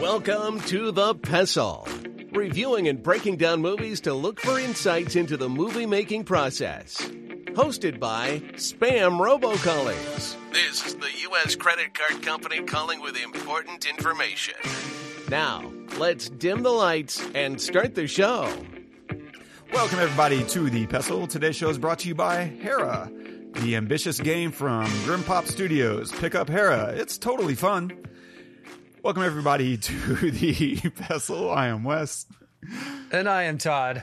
Welcome to The Pestle, reviewing and breaking down movies to look for insights into the movie making process. Hosted by Spam Robocallers. This is the U.S. credit card company calling with important information. Now, let's dim the lights and start the show. Welcome, everybody, to The Pestle. Today's show is brought to you by Hera, the ambitious game from Grim Pop Studios. Pick up Hera, it's totally fun. Welcome, everybody, to The Pestle. I am Wes. And I am Todd.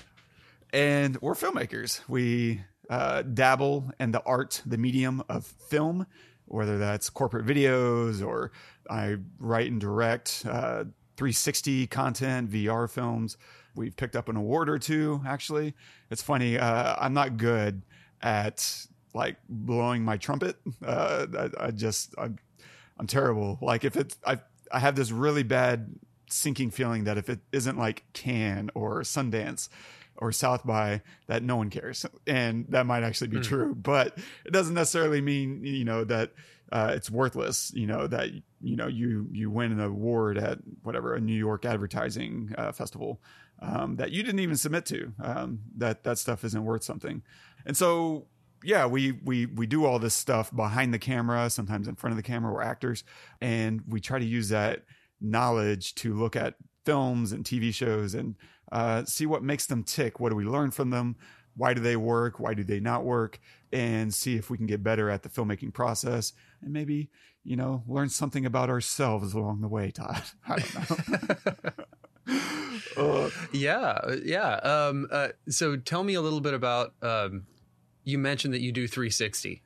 And we're filmmakers. We uh, dabble in the art, the medium of film, whether that's corporate videos or I write and direct uh, 360 content, VR films. We've picked up an award or two, actually. It's funny. Uh, I'm not good at like blowing my trumpet. Uh, I, I, just, I'm, I'm terrible. Like if it's, I, I have this really bad sinking feeling that if it isn't like Cannes or Sundance, or South by that no one cares, and that might actually be mm. true. But it doesn't necessarily mean you know that uh, it's worthless. You know that you know you you win an award at whatever a New York advertising uh, festival um, that you didn't even submit to. Um, that that stuff isn't worth something. And so yeah, we we we do all this stuff behind the camera, sometimes in front of the camera. We're actors, and we try to use that knowledge to look at films and TV shows and uh, see what makes them tick. What do we learn from them? Why do they work? Why do they not work? And see if we can get better at the filmmaking process and maybe, you know, learn something about ourselves along the way, Todd. I don't know. uh, yeah, yeah. Um, uh, so tell me a little bit about. Um, you mentioned that you do 360.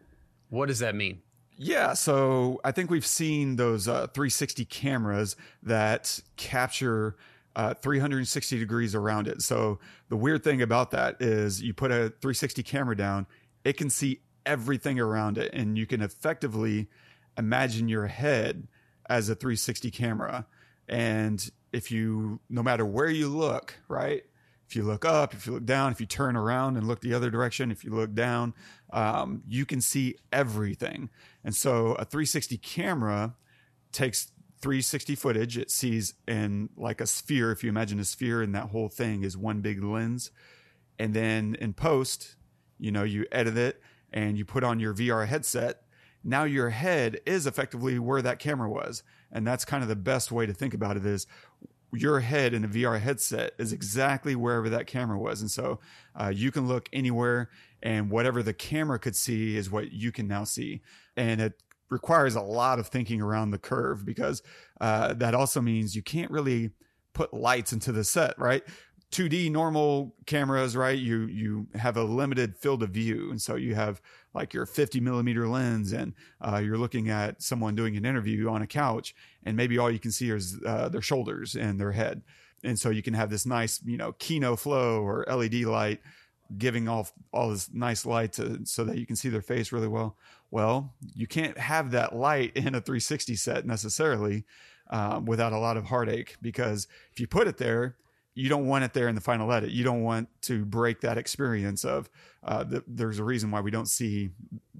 What does that mean? Yeah, so I think we've seen those uh, 360 cameras that capture uh, 360 degrees around it. So the weird thing about that is you put a 360 camera down, it can see everything around it, and you can effectively imagine your head as a 360 camera. And if you, no matter where you look, right? If you look up, if you look down, if you turn around and look the other direction, if you look down, um, you can see everything. And so a 360 camera takes 360 footage. It sees in like a sphere. If you imagine a sphere and that whole thing is one big lens. And then in post, you know, you edit it and you put on your VR headset. Now your head is effectively where that camera was. And that's kind of the best way to think about it is your head in a VR headset is exactly wherever that camera was. And so uh, you can look anywhere and whatever the camera could see is what you can now see. And it requires a lot of thinking around the curve because uh, that also means you can't really put lights into the set, right? 2D normal cameras, right? You you have a limited field of view, and so you have like your 50 millimeter lens, and uh, you're looking at someone doing an interview on a couch, and maybe all you can see is uh, their shoulders and their head, and so you can have this nice, you know, Kino Flo or LED light giving off all this nice light to, so that you can see their face really well. Well, you can't have that light in a 360 set necessarily um, without a lot of heartache because if you put it there, you don't want it there in the final edit. You don't want to break that experience of uh, the, there's a reason why we don't see,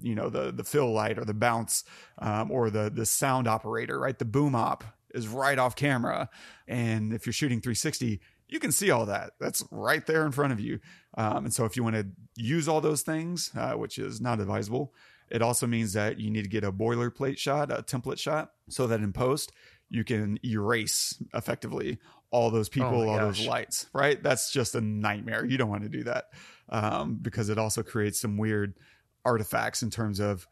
you know, the the fill light or the bounce um, or the the sound operator, right? The boom op is right off camera, and if you're shooting 360, you can see all that. That's right there in front of you. Um, and so if you want to use all those things, uh, which is not advisable, it also means that you need to get a boilerplate shot, a template shot, so that in post you can erase effectively all those people, oh all gosh. those lights, right? That's just a nightmare. You don't want to do that um, because it also creates some weird artifacts in terms of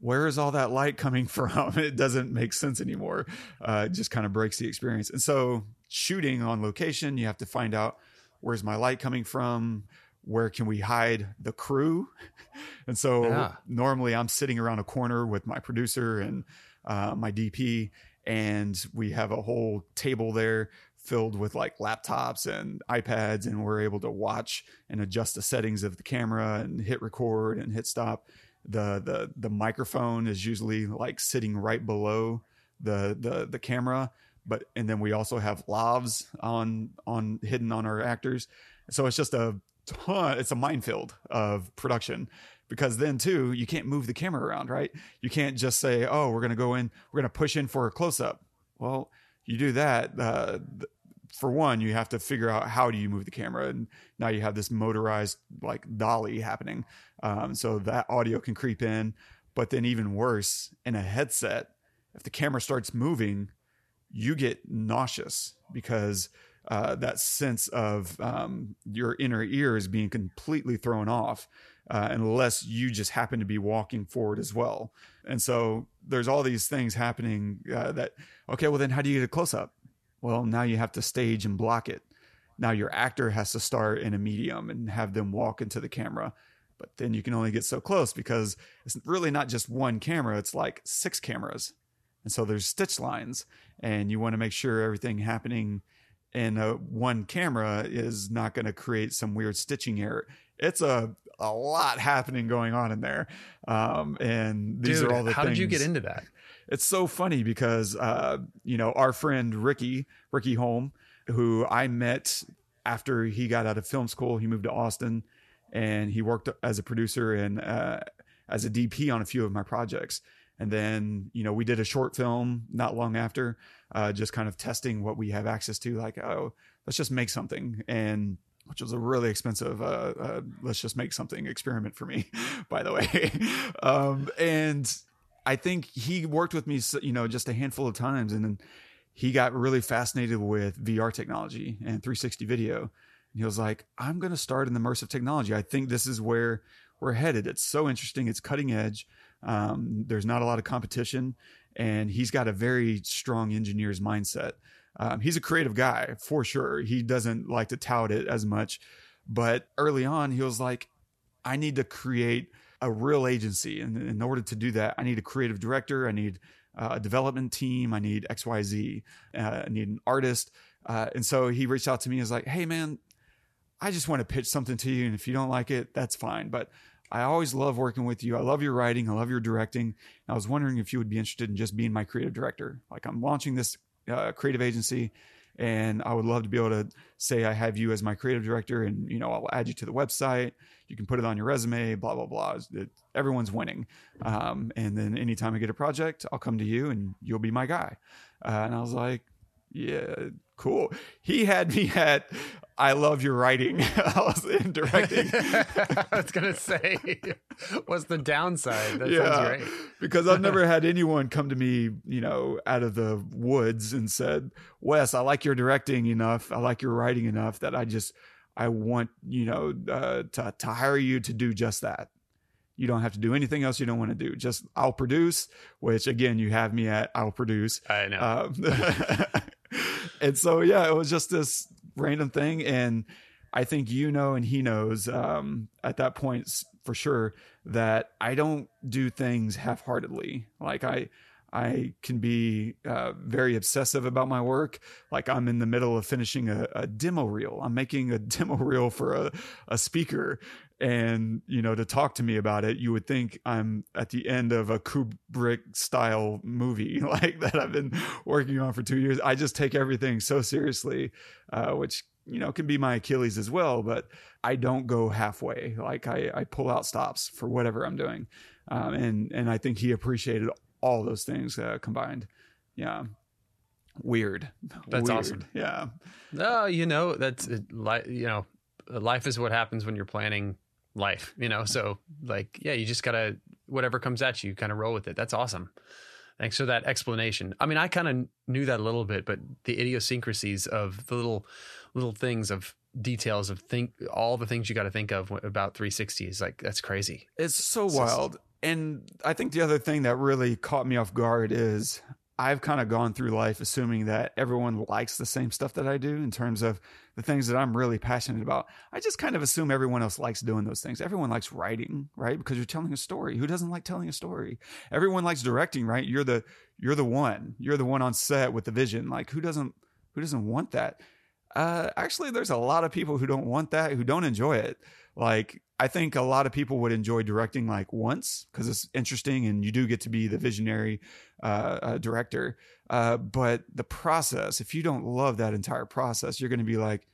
where is all that light coming from? It doesn't make sense anymore. Uh, it just kind of breaks the experience. And so, shooting on location, you have to find out where's my light coming from? Where can we hide the crew? and so, yeah. normally I'm sitting around a corner with my producer and uh, my DP, and we have a whole table there filled with like laptops and iPads, and we're able to watch and adjust the settings of the camera and hit record and hit stop. The the the microphone is usually like sitting right below the the the camera, but and then we also have lavs on on hidden on our actors. So it's just a ton. It's a minefield of production because then too you can't move the camera around, right? You can't just say, "Oh, we're going to go in, we're going to push in for a close up." Well, you do that, uh, for one, you have to figure out how do you move the camera, and now you have this motorized like dolly happening, um, so that audio can creep in. But then even worse, in a headset, if the camera starts moving, you get nauseous because uh, that sense of um, your inner ear is being completely thrown off uh, unless you just happen to be walking forward as well. And so there's all these things happening uh, that, okay, well, then how do you get a close up? Well, now you have to stage and block it. Now your actor has to start in a medium and have them walk into the camera. But then you can only get so close because it's really not just one camera, it's like six cameras. And so there's stitch lines, and you want to make sure everything happening in a one camera is not going to create some weird stitching error. It's a a lot happening going on in there, um, and these Dude, are all the. How things. did you get into that? It's so funny because uh, you know our friend Ricky Ricky Holm, who I met after he got out of film school, he moved to Austin, and he worked as a producer and uh, as a DP on a few of my projects. And then, you know, we did a short film not long after, uh, just kind of testing what we have access to. Like, oh, let's just make something. And which was a really expensive, uh, uh, let's just make something experiment for me, by the way. um, and I think he worked with me, you know, just a handful of times. And then he got really fascinated with VR technology and 360 video. And he was like, I'm going to start in immersive technology. I think this is where we're headed. It's so interesting. It's cutting edge. Um, there's not a lot of competition, and he's got a very strong engineer's mindset. Um, he's a creative guy for sure. He doesn't like to tout it as much, but early on, he was like, I need to create a real agency. And in order to do that, I need a creative director. I need uh, a development team. I need XYZ. Uh, I need an artist. Uh, and so he reached out to me and was like, Hey, man, I just want to pitch something to you. And if you don't like it, that's fine. But I always love working with you. I love your writing. I love your directing. I was wondering if you would be interested in just being my creative director. Like I'm launching this uh, creative agency and I would love to be able to say I have you as my creative director and you know I'll add you to the website. You can put it on your resume, blah blah blah. It, everyone's winning. Um, and then anytime I get a project, I'll come to you and you'll be my guy. Uh, and I was like, yeah, cool. He had me at I love your writing. I was in directing. I was gonna say, what's the downside? That yeah, sounds great. because I've never had anyone come to me, you know, out of the woods and said, "Wes, I like your directing enough. I like your writing enough that I just I want you know uh, to to hire you to do just that." You don't have to do anything else you don't want to do. Just I'll produce, which again you have me at I'll produce. I know. Um, and so yeah, it was just this random thing, and I think you know and he knows um, at that point for sure that I don't do things half-heartedly. Like I. I can be uh, very obsessive about my work. Like I'm in the middle of finishing a, a demo reel. I'm making a demo reel for a, a speaker and you know to talk to me about it you would think i'm at the end of a kubrick style movie like that i've been working on for two years. I just take everything so seriously uh, which you know can be my achilles as well but i don't go halfway. Like i, I pull out stops for whatever i'm doing um, and and i think he appreciated all those things uh, combined. Yeah. Weird. That's weird. awesome. Yeah. No you know that's like you know life is what happens when you're planning life, you know? So like, yeah, you just gotta, whatever comes at you, kind of roll with it. That's awesome. Thanks for that explanation. I mean, I kind of knew that a little bit, but the idiosyncrasies of the little, little things of details of think all the things you got to think of about 360 is like, that's crazy. It's so wild. And I think the other thing that really caught me off guard is I've kind of gone through life assuming that everyone likes the same stuff that I do in terms of the things that I'm really passionate about. I just kind of assume everyone else likes doing those things. Everyone likes writing, right? Because you're telling a story. Who doesn't like telling a story? Everyone likes directing, right? You're the you're the one. You're the one on set with the vision. Like who doesn't who doesn't want that? Uh, actually, there's a lot of people who don't want that, who don't enjoy it. Like I think a lot of people would enjoy directing like once because it's interesting and you do get to be the visionary uh, uh, director. Uh, but the process, if you don't love that entire process, you're going to be like,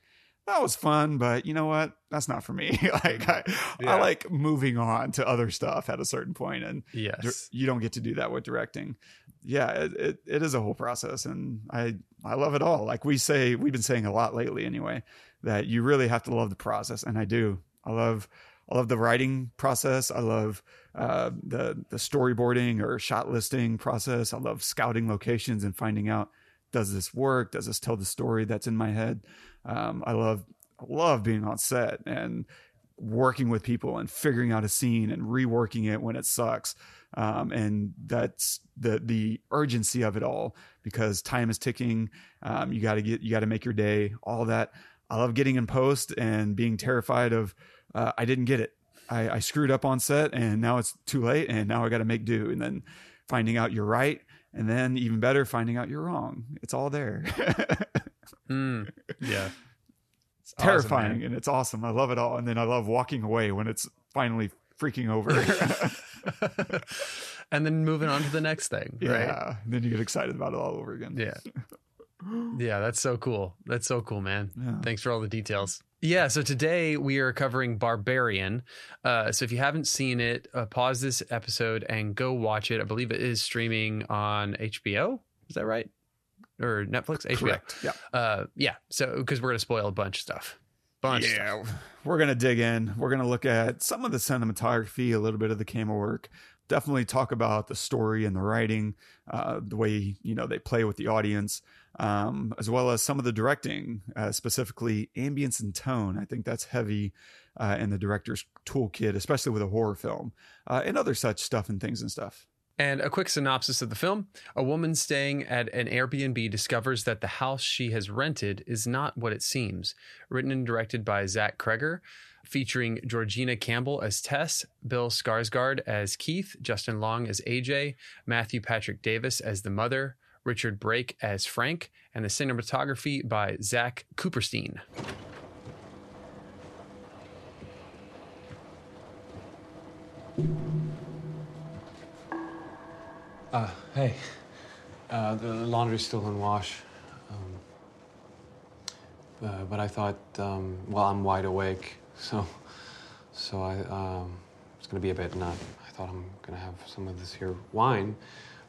that was fun, but you know what? That's not for me. like I, yeah. I like moving on to other stuff at a certain point, and yes, you don't get to do that with directing. yeah, it, it, it is a whole process, and I I love it all. Like we say, we've been saying a lot lately, anyway, that you really have to love the process, and I do. I love I love the writing process. I love uh, the the storyboarding or shot listing process. I love scouting locations and finding out does this work? Does this tell the story that's in my head? Um, I love love being on set and working with people and figuring out a scene and reworking it when it sucks. Um, and that's the the urgency of it all because time is ticking. Um, you got to get you got to make your day. All that. I love getting in post and being terrified of uh, I didn't get it. I, I screwed up on set and now it's too late and now I got to make do. And then finding out you're right and then even better finding out you're wrong. It's all there. Mm, yeah. It's terrifying awesome, and it's awesome. I love it all. And then I love walking away when it's finally freaking over. and then moving on to the next thing. Yeah. Right? Then you get excited about it all over again. Yeah. Yeah, that's so cool. That's so cool, man. Yeah. Thanks for all the details. Yeah, so today we are covering Barbarian. Uh, so if you haven't seen it, uh, pause this episode and go watch it. I believe it is streaming on HBO. Is that right? Or Netflix? HBO. Correct. Yeah. Uh, yeah. So because we're gonna spoil a bunch of stuff. Bunch. Yeah. Stuff. We're gonna dig in. We're gonna look at some of the cinematography, a little bit of the camera work. Definitely talk about the story and the writing, uh, the way you know they play with the audience um, as well as some of the directing, uh, specifically ambience and tone. I think that's heavy uh, in the director's toolkit, especially with a horror film uh, and other such stuff and things and stuff. And a quick synopsis of the film A woman staying at an Airbnb discovers that the house she has rented is not what it seems. Written and directed by Zach Cregger, featuring Georgina Campbell as Tess, Bill Skarsgård as Keith, Justin Long as AJ, Matthew Patrick Davis as the mother, Richard Brake as Frank, and the cinematography by Zach Kuperstein. Uh, hey, uh, the laundry's still in wash. Um, uh, but I thought, um, well, I'm wide awake, so, so I, um, it's gonna be a bit nut. I thought I'm gonna have some of this here wine,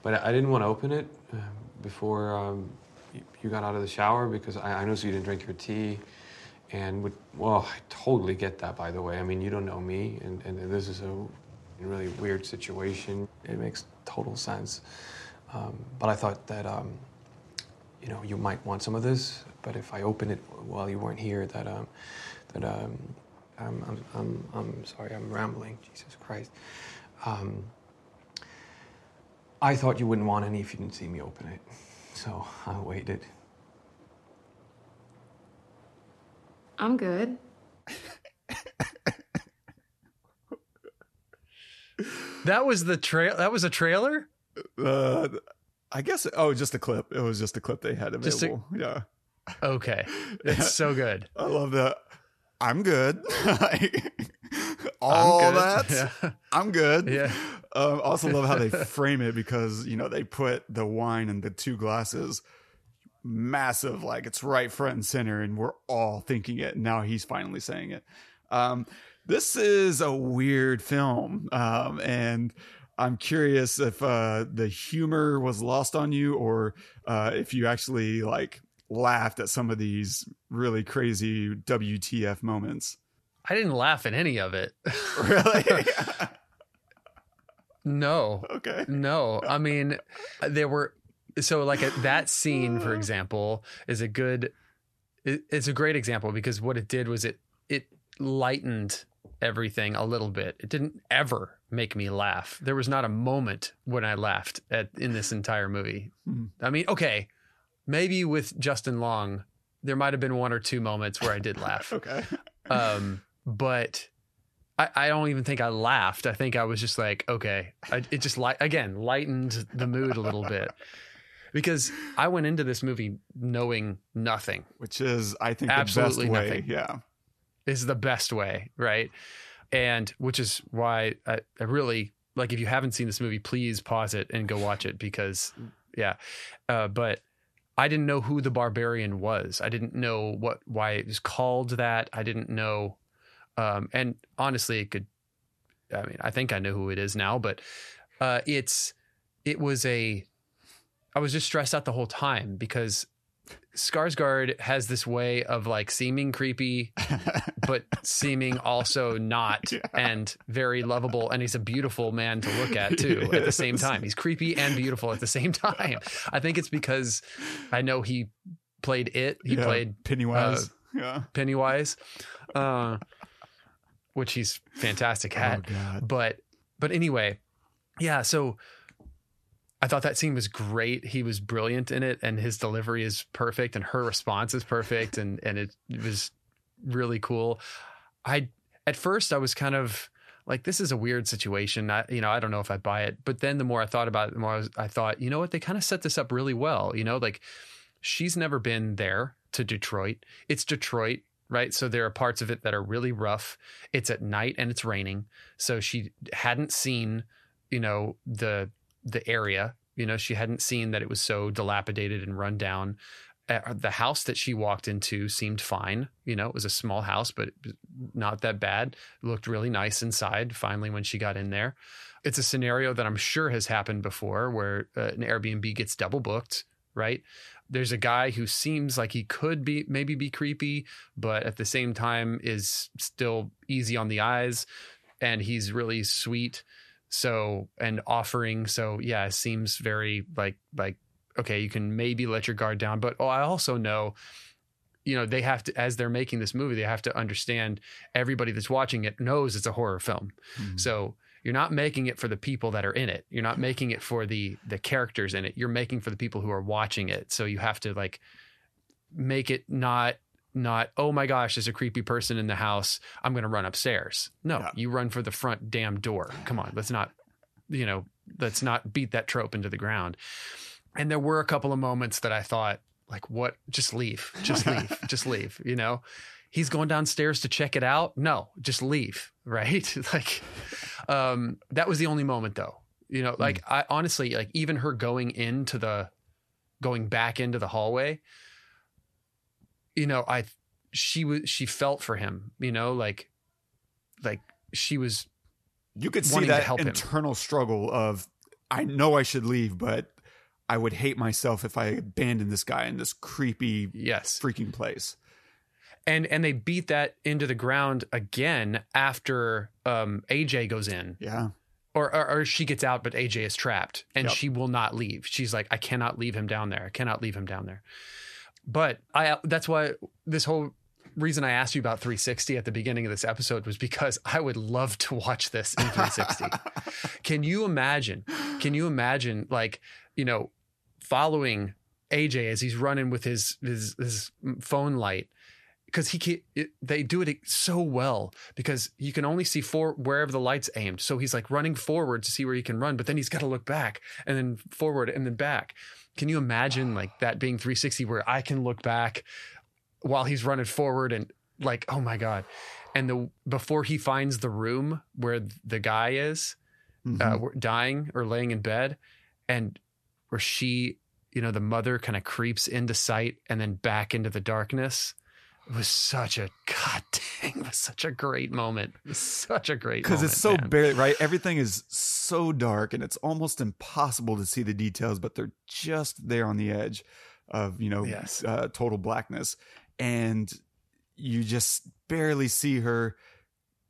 but I didn't want to open it um, before um, you got out of the shower because I, I know you didn't drink your tea. And would, well, I totally get that, by the way. I mean, you don't know me, and, and this is a really weird situation. It makes total sense. Um, but I thought that, um, you know, you might want some of this, but if I open it while you weren't here, that, um, that um, I'm, I'm, I'm, I'm sorry, I'm rambling, Jesus Christ. I thought you wouldn't want any if you didn't see me open it. So I waited. I'm good. that was the trail. That was a trailer. Uh, I guess. Oh, just a clip. It was just a clip they had available. A, yeah. Okay, it's so good. I love that. I'm good. All I'm that. Yeah. I'm good. Yeah. Um, also love how they frame it because you know they put the wine in the two glasses massive like it's right front and center and we're all thinking it and now he's finally saying it um, this is a weird film um, and i'm curious if uh, the humor was lost on you or uh, if you actually like laughed at some of these really crazy wtf moments i didn't laugh at any of it really no. Okay. No. I mean, there were so like a, that scene, for example, is a good. It, it's a great example because what it did was it it lightened everything a little bit. It didn't ever make me laugh. There was not a moment when I laughed at in this entire movie. Hmm. I mean, okay, maybe with Justin Long, there might have been one or two moments where I did laugh. okay. Um, but I, I don't even think I laughed. I think I was just like, okay. I, it just like again lightened the mood a little bit because I went into this movie knowing nothing, which is I think absolutely the best way. Nothing. Yeah, is the best way, right? And which is why I, I really like. If you haven't seen this movie, please pause it and go watch it because yeah. Uh, but I didn't know who the barbarian was. I didn't know what why it was called that. I didn't know um, and honestly, it could. I mean, I think I know who it is now, but uh, it's it was a I was just stressed out the whole time because Skarsgård has this way of like seeming creepy, but seeming also not, Yeah. and very lovable. And he's a beautiful man to look at too. At the same time, he's creepy and beautiful at the same time. I think it's because I know he played it. He Yeah, played Pennywise. yeah. Pennywise, uh, which he's fantastic oh, at. Oh. But but anyway, yeah. So I thought that scene was great. He was brilliant in it, and his delivery is perfect, and her response is perfect, and and it, it was really cool. I at first I was kind of like, this is a weird situation. I, you know, I don't know if I buy it. But then the more I thought about it, the more I, was, I thought, you know what, they kind of set this up really well. You know, like she's never been there to Detroit. It's Detroit, right? So there are parts of it that are really rough. It's at night and it's raining. So she hadn't seen, you know, the the area. You know, she hadn't seen that it was so dilapidated and run down. Uh, the house that she walked into seemed fine. You know, it was a small house, but not that bad. It looked really nice inside. Finally, when she got in there, it's a scenario that I'm sure has happened before, where uh, an Airbnb gets double booked. Right? There's a guy who seems like he could be maybe be creepy, but at the same time is still easy on the eyes, and he's really sweet. So and offering. So yeah, it seems very like like okay, you can maybe let your guard down, but oh, I also know you know they have to as they're making this movie they have to understand everybody that's watching it knows it's a horror film Mhm. so you're not making it for the people that are in it. You're not making it for the the characters in it. You're making for the people who are watching it. So you have to like make it not not oh my gosh there's a creepy person in the house. I'm going to run upstairs. No Yeah. you run for the front damn door. Come on let's not you know let's not beat that trope into the ground. And there were a couple of moments that i thought like what? Just leave. Just leave. Just leave you know? He's going downstairs to check it out? No just leave right like um that was the only moment though you know like i honestly like even her going into the going back into the hallway you know i she was she felt for him you know like like she was You could see that help him. internal struggle of I know I should leave, but I would hate myself if I abandoned this guy in this creepy yes freaking place. And and they beat that into the ground again after um aj goes in Yeah. or, or or she gets out, but AJ is trapped, and Yep. she will not leave. She's like, I cannot leave him down there. I cannot leave him down there. But I that's why this whole reason I asked you about 360 at the beginning of this episode was because I would love to watch this in 360. can you imagine? Can you imagine like you know following AJ as he's running with his his, his phone light? Because he can, it, they do it so well because you can only see for wherever the light's aimed. So he's like running forward to see where he can run, but then he's got to look back and then forward and then back. Can you imagine like that being 360 where I can look back while he's running forward and like, oh my God. And the before he finds the room where the guy is Mhm. uh, dying or laying in bed, and where she, you know, the mother kind of creeps into sight and then back into the darkness. It was such a god dang, it was such a great moment. Such a great because it's so man. barely right. Everything is so dark, and it's almost impossible to see the details, but they're just there on the edge of you know Yes. uh, total blackness, and you just barely see her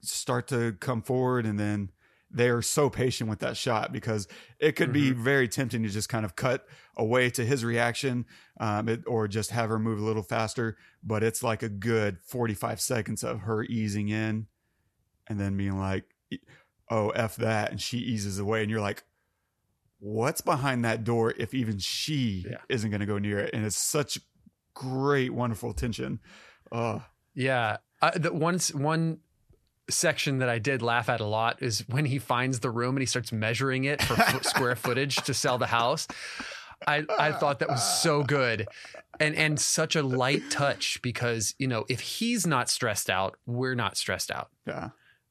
start to come forward, and then they are so patient with that shot because it could be Mm-hmm. very tempting to just kind of cut away to his reaction um, it, or just have her move a little faster but it's like a good 45 seconds of her easing in and then being like oh f that and she eases away and you're like what's behind that door if even she Yeah. isn't going to go near it and it's such great wonderful tension oh Yeah, I, the one one section that I did laugh at a lot is when he finds the room and he starts measuring it for fo- square footage to sell the house. I I thought that was so good, and and such a light touch because you know if he's not stressed out, we're not stressed out. yeah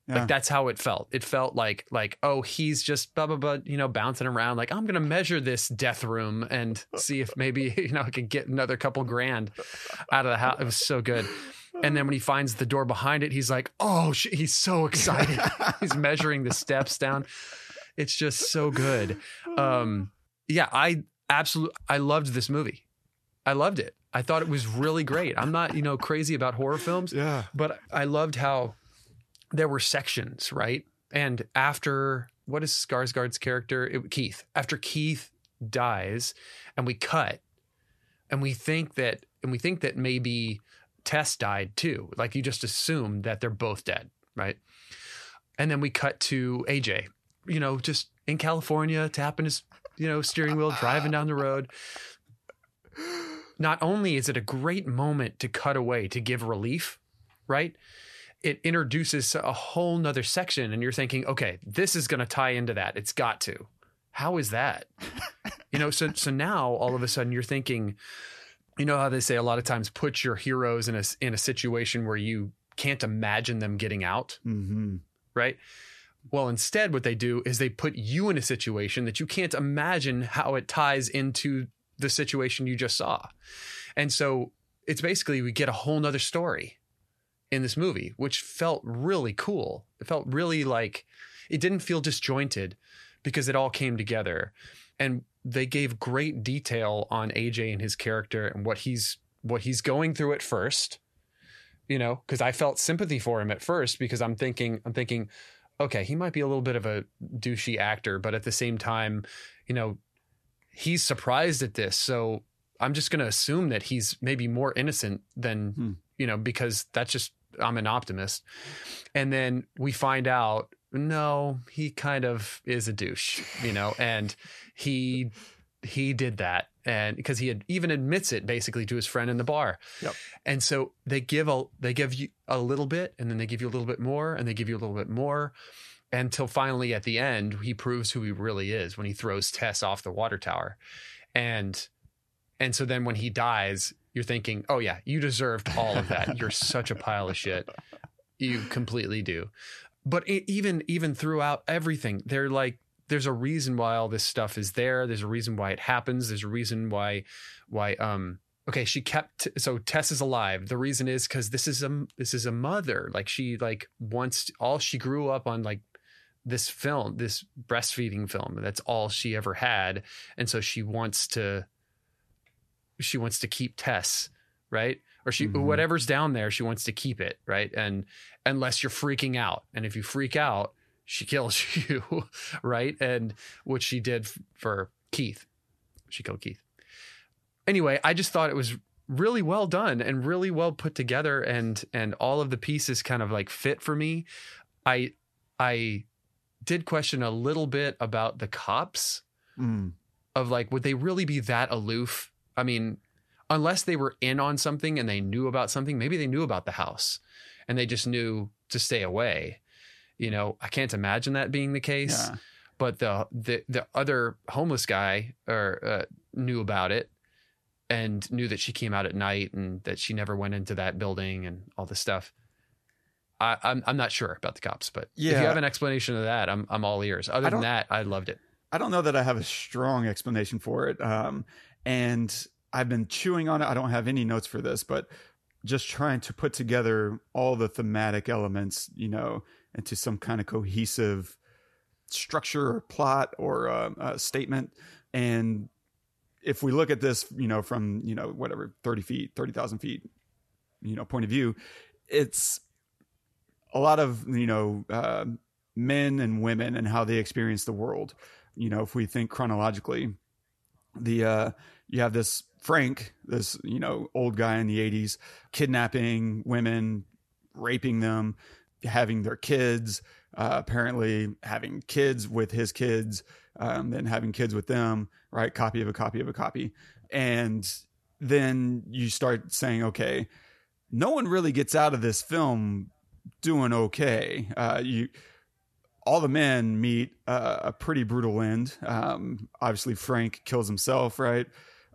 yeah Like that's how it felt. It felt like like oh he's just blah blah blah you know bouncing around like I'm gonna measure this death room and see if maybe you know I can get another couple grand out of the house. It was so good. And then when he finds the door behind it, he's like, oh, sh-. he's so excited. he's measuring the steps down. It's just so good. Um, yeah, I absolutely, I loved this movie. I loved it. I thought it was really great. I'm not, you know, crazy about horror films, Yeah. but I loved how there were sections, right? And after what is Skarsgård's character? It, Keith. After Keith dies, and we cut, and we think that, and we think that maybe Tess died too. Like you just assume that they're both dead, right? And then we cut to AJ, you know, just in California, tapping his, you know, steering wheel, driving down the road. Not only is it a great moment to cut away to give relief, right? It introduces a whole nother section, and you're thinking, okay, this is going to tie into that. It's got to. How is that? you know, so so now all of a sudden you're thinking, you know how they say a lot of times put your heroes in a in a situation where you can't imagine them getting out hmm right? Well, instead, what they do is they put you in a situation that you can't imagine how it ties into the situation you just saw. And so it's basically we get a whole nother story in this movie, which felt really cool. It felt really like it didn't feel disjointed because it all came together. And they gave great detail on AJ and his character and what he's what he's going through at first you know because i felt sympathy for him at first because i'm thinking i'm thinking okay he might be a little bit of a douchey actor but at the same time you know he's surprised at this so i'm just going to assume that he's maybe more innocent than Hmm. you know because that's just i'm an optimist and then we find out no he kind of is a douche you know and he he did that and because he had even admits it basically to his friend in the bar. Yep. and so they give a they give you a little bit and then they give you a little bit more and they give you a little bit more until finally at the end he proves who he really is when he throws Tess off the water tower. And and so then when he dies you're thinking oh yeah you deserved all of that. You're such a pile of shit. You completely do but e even even throughout everything they're like there's a reason why all this stuff is there. There's a reason why it happens. There's a reason why why um okay she kept so tess is alive. The reason is because this is a this is a mother. Like she like wants all she grew up on like this film this breastfeeding film that's all she ever had. And so she wants to she wants to keep tess right or she Mhm. whatever's down there she wants to keep it right? And unless you're freaking out. And if you freak out she kills you right? And what she did for keith. She killed keith. Anyway i just thought it was really well done and really well put together and and all of the pieces kind of like fit for me. I i did question a little bit about the cops Mm. of like would they really be that aloof? I mean unless they were in on something and they knew about something maybe they knew about the house and they just knew to stay away you know i can't imagine that being the case Yeah. but the the the other homeless guy or uh, knew about it and knew that she came out at night and that she never went into that building and all this stuff. I, I'm I'm not sure about the cops, but if you have an explanation of that, I'm I'm all ears. Other than that, I loved it. I don't know that I have a strong explanation for it. Um, and I've been chewing on it. I don't have any notes for this, but just trying to put together all the thematic elements, you know, into some kind of cohesive structure or plot or uh, uh, statement. And if we look at this, you know, from, you know, whatever, 30 feet, 30,000 feet, you know, point of view, it's a lot of, you know, uh, men and women and how they experience the world you know if we think chronologically the uh you have this frank this you know old guy in the 80s kidnapping women raping them having their kids uh, apparently having kids with his kids um, then having kids with them right? Copy of a copy of a copy. And then you start saying okay no one really gets out of this film doing okay. Uh, you all the men meet uh, a pretty brutal end. Um, obviously, Frank kills himself, right?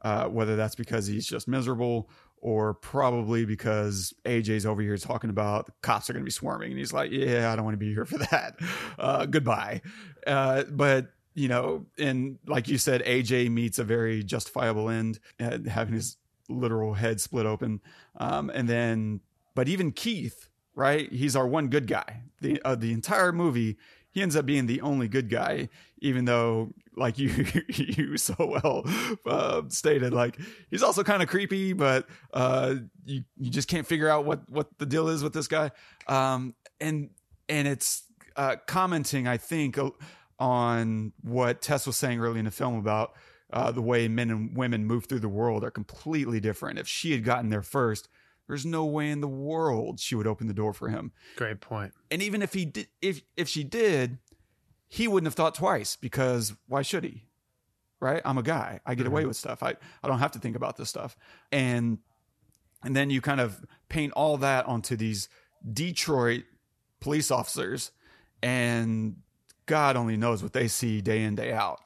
Uh, whether that's because he's just miserable or probably because AJ's over here talking about the cops are going to be swarming, and he's like, "Yeah, I don't want to be here for that. Uh, goodbye." Uh, but you know, and like you said, AJ meets a very justifiable end, uh, having his literal head split open, um, and then, but even Keith, right? He's our one good guy. the uh, The entire movie, he ends up being the only good guy, even though, like you you so well uh, stated, like he's also kind of creepy, but uh, you you just can't figure out what what the deal is with this guy. Um, and and it's uh, commenting, I think, on what Tess was saying early in the film about uh, the way men and women move through the world are completely different. If she had gotten there first, there's no way in the world she would open the door for him. Great point. And even if he did, if if she did, he wouldn't have thought twice because why should he? Right? I'm a guy. I get mm-hmm. away with stuff. I I don't have to think about this stuff. And and then you kind of paint all that onto these Detroit police officers, and God only knows what they see day in day out.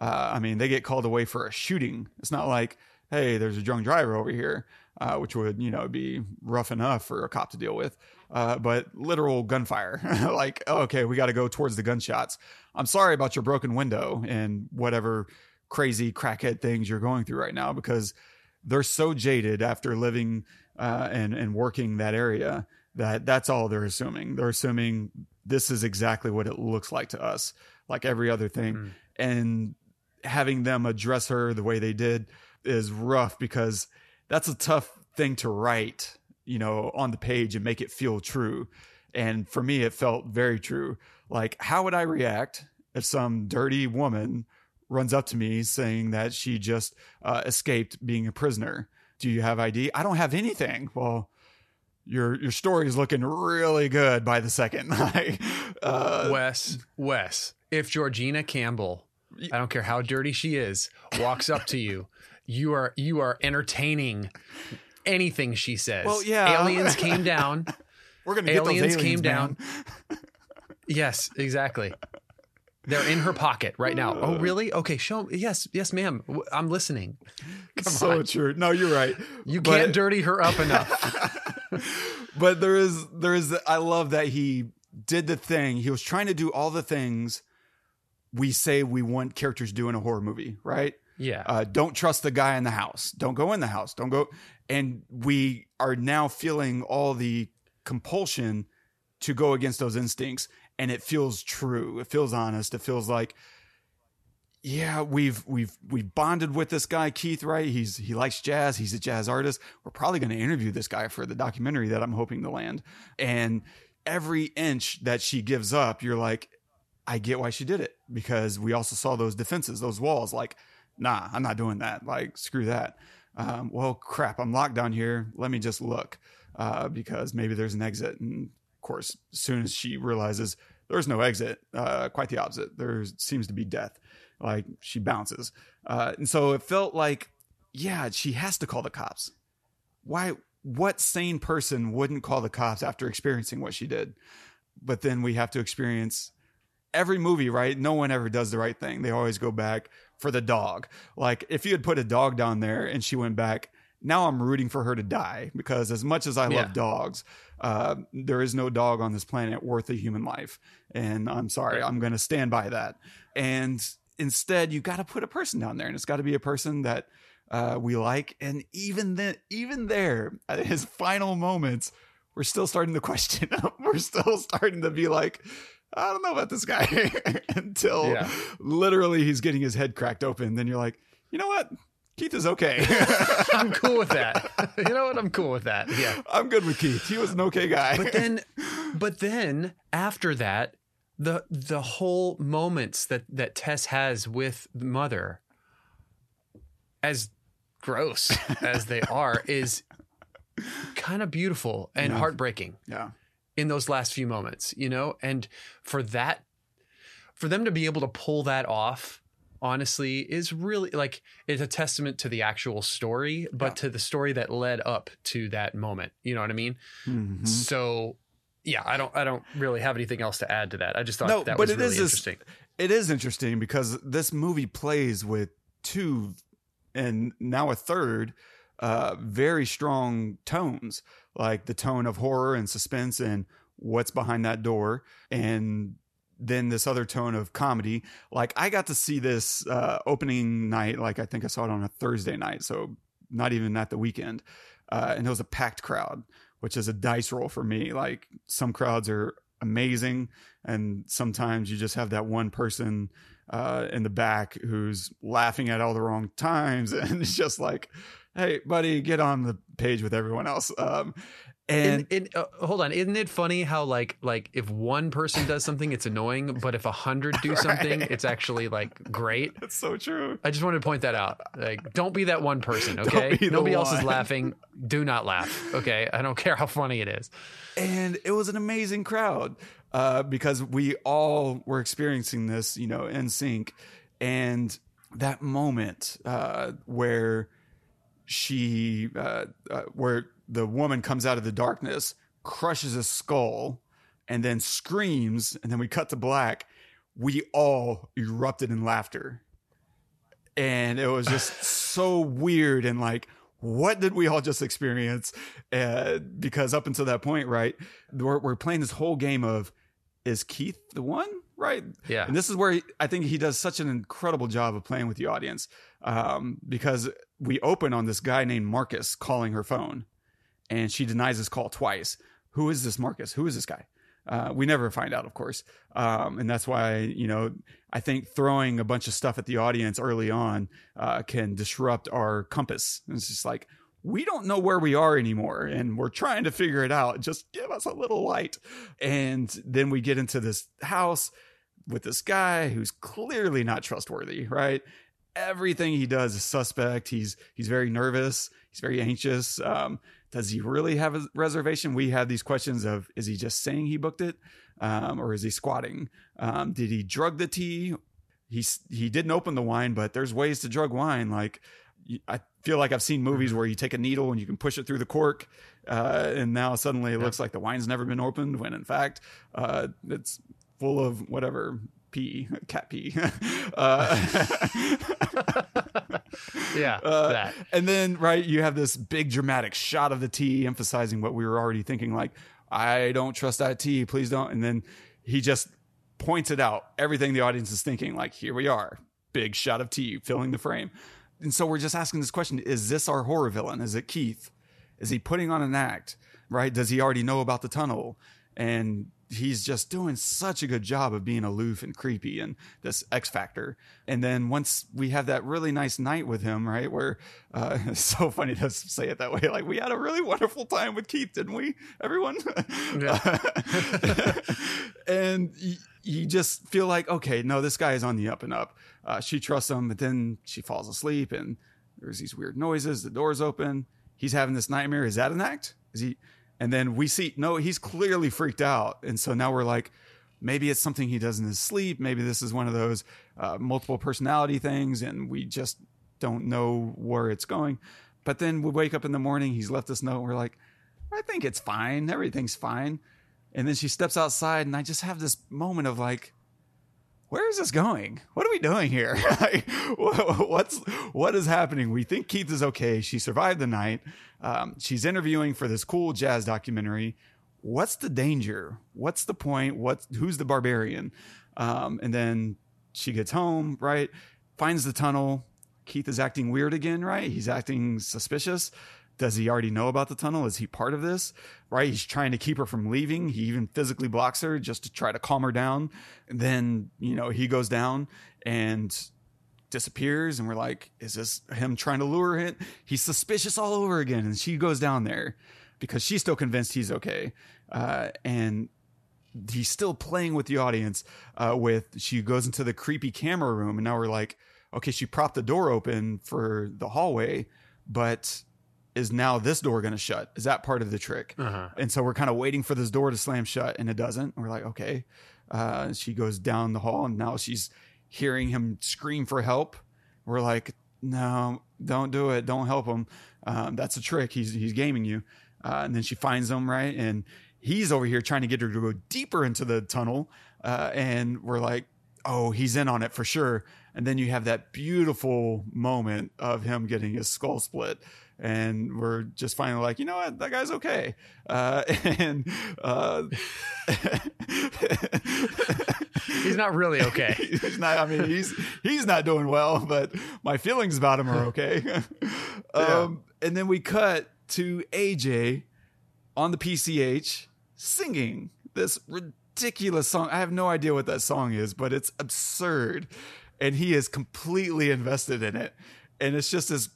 Uh, I mean, they get called away for a shooting. It's not like, hey, there's a drunk driver over here uh, which would you know be rough enough for a cop to deal with. Uh, but literal gunfire, like oh, okay, we got to go towards the gunshots. I'm sorry about your broken window and whatever crazy crackhead things you're going through right now because they're so jaded after living uh, and and working that area that that's all they're assuming. They're assuming this is exactly what it looks like to us, like every other thing, mm. and having them address her the way they did is rough because that's a tough thing to write, you know, on the page and make it feel true. And for me, it felt very true. Like, how would I react if some dirty woman runs up to me saying that she just uh, escaped being a prisoner? Do you have ID? I don't have anything. Well, your your story is looking really good by the second. uh, Wes, Wes, if Georgina Campbell, I don't care how dirty she is, walks up to you you are you are entertaining anything she says. Well, yeah. Aliens came down. We're gonna aliens, aliens came man. down. yes, exactly. They're in her pocket right now. Oh, really? Okay, show me. Yes, yes, ma'am. I'm listening. Come so on. true. No, you're right. You but, can't dirty her up enough. but there is, there is. I love that he did the thing. He was trying to do all the things we say we want characters to do in a horror movie, right? Yeah. Uh, don't trust the guy in the house. Don't go in the house. Don't go. And we are now feeling all the compulsion to go against those instincts. And it feels true. It feels honest. It feels like, yeah, we've we've we've bonded with this guy Keith, right? He's he likes jazz. He's a jazz artist. We're probably going to interview this guy for the documentary that I'm hoping to land. And every inch that she gives up, you're like, I get why she did it because we also saw those defenses, those walls. Like nah, I'm not doing that. Like, screw that. Um, well, crap, I'm locked down here. Let me just look uh, because maybe there's an exit. And of course, as soon as she realizes there's no exit, uh, quite the opposite. There seems to be death. Like, she bounces. Uh, and so it felt like, yeah, she has to call the cops. Why? What sane person wouldn't call the cops after experiencing what she did? But then we have to experience every movie, right? No one ever does the right thing. They always go back for the dog. Like if you had put a dog down there and she went back, now I'm rooting for her to die because as much as I yeah. love dogs, uh, there is no dog on this planet worth a human life. And I'm sorry, I'm going to stand by that. And instead, you got to put a person down there, and it's got to be a person that uh, we like. And even then, even there, at his final moments, we're still starting to question him. we're still starting to be like, I don't know about this guy until yeah. literally he's getting his head cracked open. Then you're like, you know what? Keith is okay. I'm cool with that. You know what? I'm cool with that. Yeah. I'm good with Keith. He was an okay guy. But then but then after that, the the whole moments that that Tess has with mother as gross as they are is kind of beautiful and yeah. heartbreaking. Yeah in those last few moments, you know? And for that, for them to be able to pull that off, honestly, is really like it's a testament to the actual story, but yeah. to the story that led up to that moment. You know what I mean? Mm-hmm. So yeah, I don't I don't really have anything else to add to that. I just thought no, that was really interesting. it is interesting because this movie plays with two and now a third uh, very strong tones, like the tone of horror and suspense and what's behind that door, and then this other tone of comedy. Like I got to see this uh, opening night, like I think I saw it on a Thursday night, so not even at the weekend, uh, and it was a packed crowd, which is a dice roll for me. Like some crowds are amazing. And sometimes you just have that one person uh, in the back who's laughing at all the wrong times, and it's just like, "Hey, buddy, get on the page with everyone else." Um, and uh, hold on, isn't it funny how like like if one person does something, it's annoying, but if a hundred do something, it's actually like great. That's so true. I just wanted to point that out. Like, don't be that one person, okay? Nobody else is laughing. Do not laugh, okay? I don't care how funny it is. and it was an amazing crowd uh, because we all were experiencing this, you know, in sync. And that moment uh, where she, uh, uh, where the woman comes out of the darkness, crushes a skull, and then screams, and then we cut to black. We all erupted in laughter. And it was just so weird and like what did we all just experience? Uh, because up until that point right we're, we're playing this whole game of is keith the one? Right. Yeah. and this is where he, i think he does such an incredible job of playing with the audience um, because we open on this guy named marcus calling her phone and she denies his call twice who is this marcus who is this guy uh, we never find out, of course. Um, and that's why, you know, I think throwing a bunch of stuff at the audience early on uh, can disrupt our compass. It's just like, we don't know where we are anymore and we're trying to figure it out. Just give us a little light. And then we get into this house with this guy who's clearly not trustworthy, right? Everything he does is suspect. He's he's very nervous. He's very anxious. Um, does he really have a reservation? We had these questions of is he just saying he booked it, um, or is he squatting? Um, did he drug the tea? He he didn't open the wine, but there's ways to drug wine. Like I feel like I've seen movies where you take a needle and you can push it through the cork, uh, and now suddenly it looks like the wine's never been opened when in fact uh, it's full of whatever pee, cat pee. uh, Yeah, uh, that. And then, right, you have this big dramatic shot of the tea emphasizing what we were already thinking, like, I don't trust that tea, please don't. And then he just points it out, everything the audience is thinking, like, here we are, big shot of tea filling the frame. And so we're just asking this question Is this our horror villain? Is it Keith? Is he putting on an act? Right? Does he already know about the tunnel? And he's just doing such a good job of being aloof and creepy and this X factor. And then once we have that really nice night with him, right? Where uh, it's so funny to say it that way. Like we had a really wonderful time with Keith, didn't we? Everyone. Yeah. and you, you just feel like, okay, no, this guy is on the up and up. Uh, she trusts him, but then she falls asleep and there's these weird noises. The door's open. He's having this nightmare. Is that an act? Is he? And then we see, no, he's clearly freaked out. And so now we're like, maybe it's something he does in his sleep. Maybe this is one of those uh, multiple personality things, and we just don't know where it's going. But then we wake up in the morning, he's left us note, and we're like, I think it's fine. Everything's fine. And then she steps outside, and I just have this moment of like, where is this going? What are we doing here? What's what is happening? We think Keith is okay. She survived the night. Um, she's interviewing for this cool jazz documentary. What's the danger? What's the point? What's who's the barbarian? Um, and then she gets home, right? Finds the tunnel. Keith is acting weird again, right? He's acting suspicious. Does he already know about the tunnel? Is he part of this? Right? He's trying to keep her from leaving. He even physically blocks her just to try to calm her down. And then, you know, he goes down and disappears. And we're like, is this him trying to lure in? He's suspicious all over again. And she goes down there because she's still convinced he's okay. Uh, and he's still playing with the audience uh, with she goes into the creepy camera room and now we're like okay she propped the door open for the hallway but is now this door going to shut? Is that part of the trick? Uh-huh. and so we're kind of waiting for this door to slam shut and it doesn't. And we're like okay. Uh, she goes down the hall and now she's hearing him scream for help. We're like no don't do it. Don't help him. Um, that's a trick. He's he's gaming you. Uh, and then she finds him right? And he's over here trying to get her to go deeper into the tunnel. Uh, and we're like oh he's in on it for sure. And then you have that beautiful moment of him getting his skull split and we're just finally like you know what that guy's okay uh, and uh, He's not really okay. he's not. I mean, he's he's not doing well, but my feelings about him are okay. um, And then we cut to AJ on the PCH singing this ridiculous song. I have no idea what that song is, but it's absurd. And he is completely invested in it. And it's just this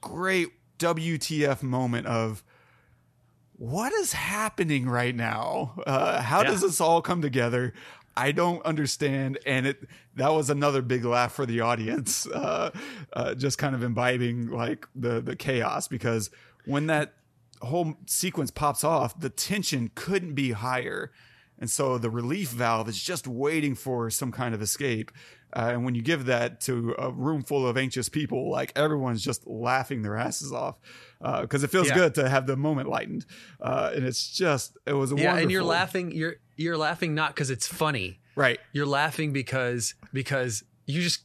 great WTF moment of what is happening right now? Uh, how yeah. does this all come together? I don't understand. And it that was another big laugh for the audience, uh, uh, just kind of imbibing like the the chaos because when that whole sequence pops off, the tension couldn't be higher. And so the relief valve is just waiting for some kind of escape. Uh, and when you give that to a room full of anxious people, like everyone's just laughing their asses off because uh, it feels yeah. good to have the moment lightened. Uh, and it's just it was yeah, wonderful. and you're laughing. You're you're laughing not because it's funny, right? You're laughing because because you just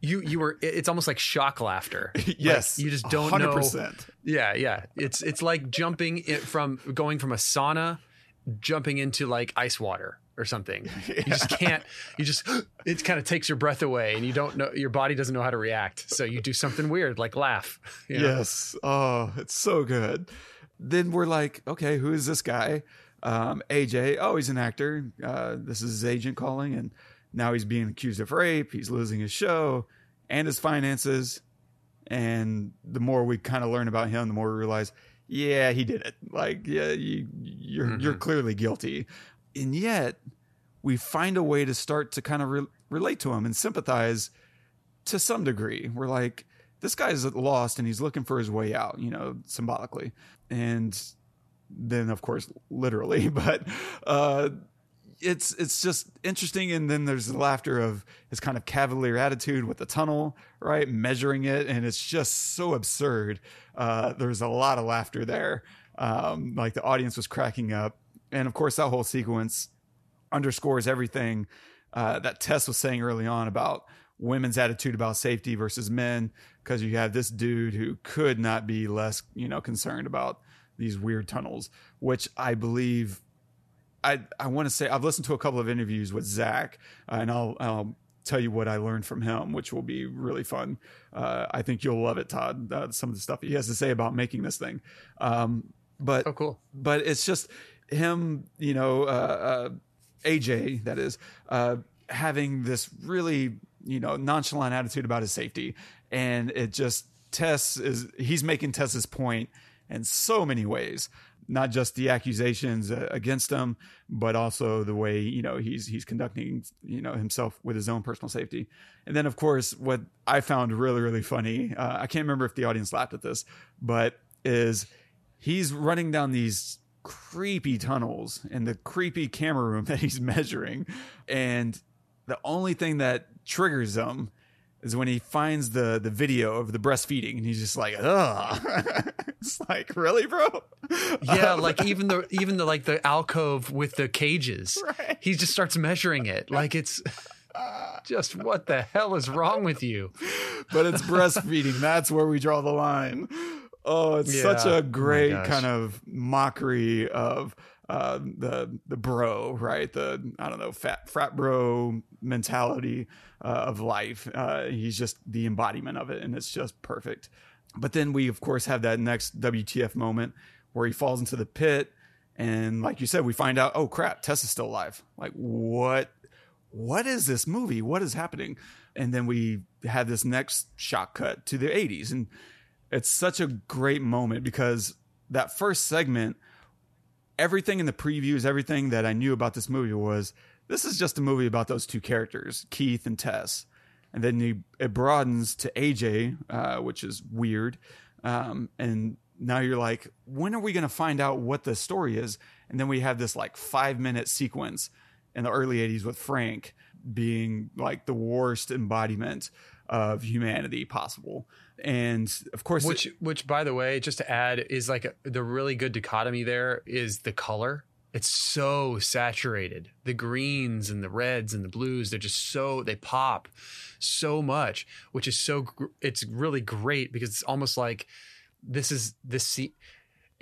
you you were it's almost like shock laughter yes like you just don't 100%. know yeah yeah it's it's like jumping it from going from a sauna jumping into like ice water or something yeah. you just can't you just it kind of takes your breath away and you don't know your body doesn't know how to react so you do something weird like laugh you know? yes oh it's so good then we're like okay who is this guy um, aj oh he's an actor uh, this is his agent calling and now he's being accused of rape. He's losing his show and his finances. And the more we kind of learn about him, the more we realize, yeah, he did it. Like, yeah, you, you're mm-hmm. you're clearly guilty. And yet, we find a way to start to kind of re- relate to him and sympathize to some degree. We're like, this guy's lost and he's looking for his way out, you know, symbolically. And then, of course, literally, but uh, it's it's just interesting. And then there's the laughter of his kind of cavalier attitude with the tunnel right? Measuring it. And it's just so absurd. Uh, there's a lot of laughter there. Um, like the audience was cracking up and of course that whole sequence underscores everything uh, that tess was saying early on about women's attitude about safety versus men because you have this dude who could not be less you know concerned about these weird tunnels which i believe I I want to say I've listened to a couple of interviews with Zach, uh, and I'll I'll tell you what I learned from him, which will be really fun. Uh, I think you'll love it, Todd. Uh, some of the stuff he has to say about making this thing. Um, but oh, cool. But it's just him, you know, uh, uh AJ that is uh, having this really you know nonchalant attitude about his safety, and it just Tess is he's making Tess's point in so many ways not just the accusations uh, against him, but also the way you know he's he's conducting you know himself with his own personal safety. And then of course, what I found really really funny, uh, I can't remember if the audience laughed at this, but is he's running down these creepy tunnels and the creepy camera room that he's measuring, and the only thing that triggers him is when he finds the the video of the breastfeeding and he's just like, ugh. it's like, really, bro? Yeah, like even the even the like the alcove with the cages. Right. He just starts measuring it. Like it's just what the hell is wrong with you? But it's breastfeeding. That's where we draw the line. Oh, it's yeah. such a oh great oh kind of mockery of uh, the the bro, right? The I don't know, fat frat bro mentality uh, of life. Uh, he's just the embodiment of it, and it's just perfect. But then we, of course, have that next WTF moment where he falls into the pit, and like you said, we find out, oh crap, Tess is still alive. Like what? What is this movie? What is happening? And then we have this next shot cut to the 80s, and it's such a great moment because that first segment everything in the previews, everything that I knew about this movie was this is just a movie about those two characters, Keith and Tess. And then you, it broadens to AJ, uh, which is weird. Um, and now you're like, when are we going to find out what the story is? And then we have this like five minute sequence in the early 80s with Frank being like the worst embodiment of humanity possible. And of course, which, it, which by the way, just to add, is like a, the really good dichotomy there is the color. It's so saturated. The greens and the reds and the blues, they're just so, they pop so much, which is so, it's really great because it's almost like this is this,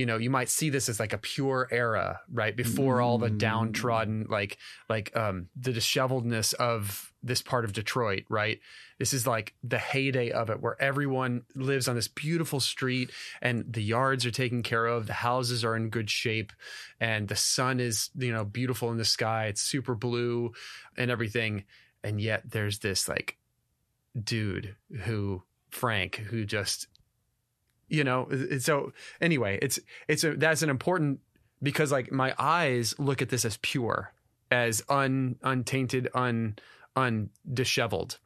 you know you might see this as like a pure era right? Before all the Mm. downtrodden like like um the disheveledness of this part of detroit right? This is like the heyday of it where everyone lives on this beautiful street and the yards are taken care of the houses are in good shape and the sun is you know beautiful in the sky it's super blue and everything. And yet there's this like dude who frank who just you know so anyway it's it's a that's an important because like my eyes look at this as pure as un untainted un undisheveled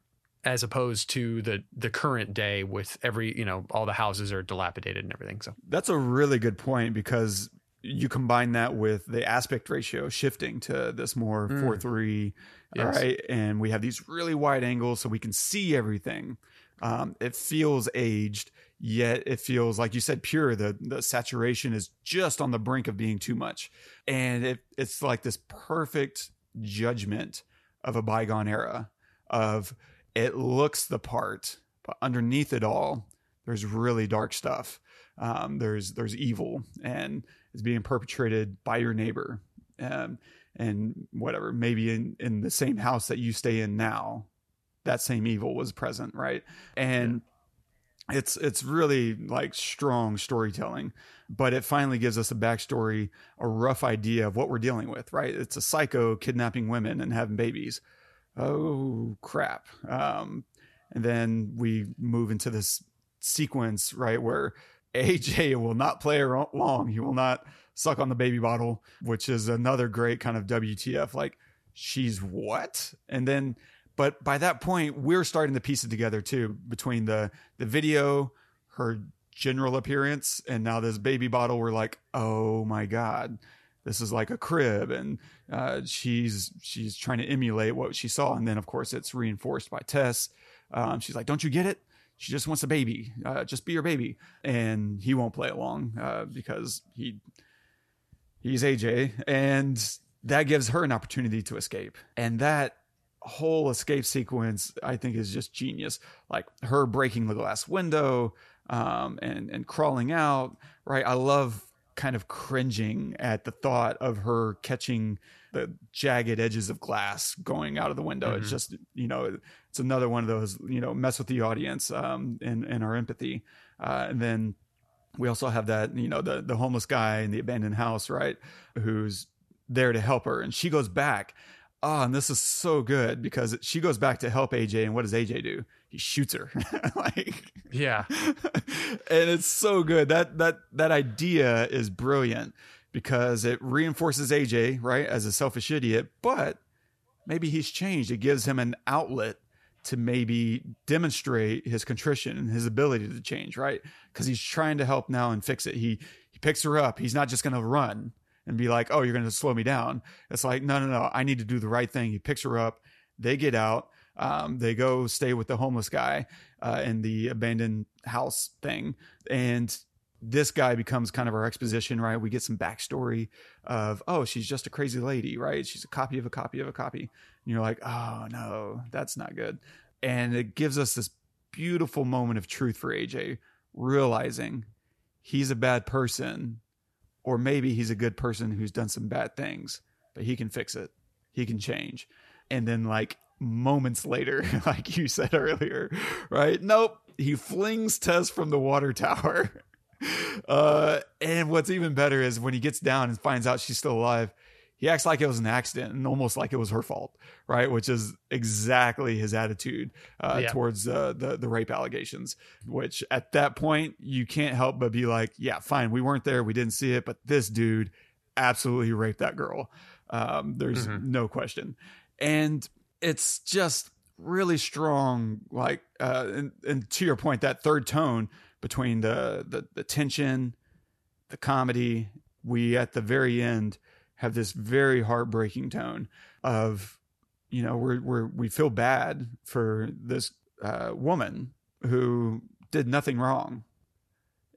as opposed to the the current day with every you know all the houses are dilapidated and everything so That's a really good point because you combine that with the aspect ratio shifting to this more Mm. 4 3. Yes. All right. And we have these really wide angles so we can see everything. Um, it feels aged, yet it feels, like you said, pure. The, the saturation is just on the brink of being too much. And it, it's like this perfect judgment of a bygone era of it looks the part, but underneath it all, there's really dark stuff. Um, there's there's evil and it's being perpetrated by your neighbor, um, and whatever. Maybe in in the same house that you stay in now, that same evil was present, right? And it's it's really like strong storytelling, but it finally gives us a backstory, a rough idea of what we're dealing with, right? It's a psycho kidnapping women and having babies. Oh crap! Um, and then we move into this sequence, right, where AJ will not play aro- long. He will not suck on the baby bottle, which is another great kind of WTF. Like, she's what? And then, but by that point, we're starting to piece it together too between the the video, her general appearance, and now this baby bottle. We're like, oh my god, this is like a crib, and uh, she's she's trying to emulate what she saw, and then of course it's reinforced by Tess. Um, she's like, don't you get it? She just wants a baby. Uh, just be your baby. And he won't play along uh, because he he's AJ, and that gives her an opportunity to escape. And that whole escape sequence, I think, is just genius. Like her breaking the glass window um, and and crawling out. Right. I love kind of cringing at the thought of her catching the jagged edges of glass going out of the window. It's Mhm. just, you know, it's another one of those, you know, mess with the audience um, and, and our empathy. Uh, and then we also have that, you know, the, the homeless guy in the abandoned house, right? Who's there to help her. And she goes back. Oh, and this is so good because she goes back to help AJ. And what does AJ do? He shoots her. like, yeah and it's so good. That that that idea is brilliant because it reinforces AJ right as a selfish idiot, but maybe he's changed. It gives him an outlet to maybe demonstrate his contrition and his ability to change, right? Because he's trying to help now and fix it. He he picks her up. He's not just going to run and be like, "Oh, you're going to slow me down." It's like, "No, no, no. I need to do the right thing." He picks her up. They get out. Um, they go stay with the homeless guy uh, in the abandoned house thing, and this guy becomes kind of our exposition, right? We get some backstory of, oh, she's just a crazy lady, right? She's a copy of a copy of a copy. And you're like, oh no, that's not good. And it gives us this beautiful moment of truth for AJ, realizing he's a bad person, or maybe he's a good person who's done some bad things, but he can fix it. He can change. And then like moments later, like you said earlier, right? Nope. He flings Tess from the water tower. Uh, and what's even better is when he gets down and finds out she's still alive, he acts like it was an accident and almost like it was her fault, right? Which is exactly his attitude uh, Yeah. towards uh, the the rape allegations. Which at that point you can't help but be like, yeah, fine, we weren't there, we didn't see it, but this dude absolutely raped that girl. Um, there's Mhm. no question, and it's just really strong. Like, uh, and, and to your point, that third tone between the the, the tension, the comedy, we at the very end have this very heartbreaking tone of, you know, we're we're we feel bad for this uh, woman who did nothing wrong,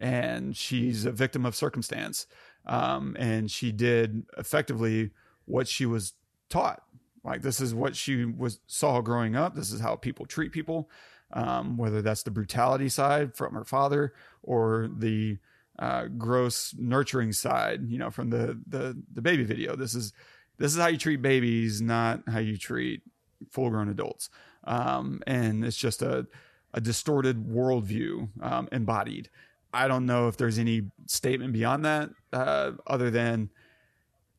and she's a victim of circumstance, um, and she did effectively what she was taught. Like this is what she was saw growing up. This is how people treat people, um, whether that's the brutality side from her father or the uh, gross nurturing side, you know, from the the the baby video. This is this is how you treat babies, not how you treat full grown adults. Um, and it's just a a distorted worldview um, embodied. I don't know if there's any statement beyond that, uh, other than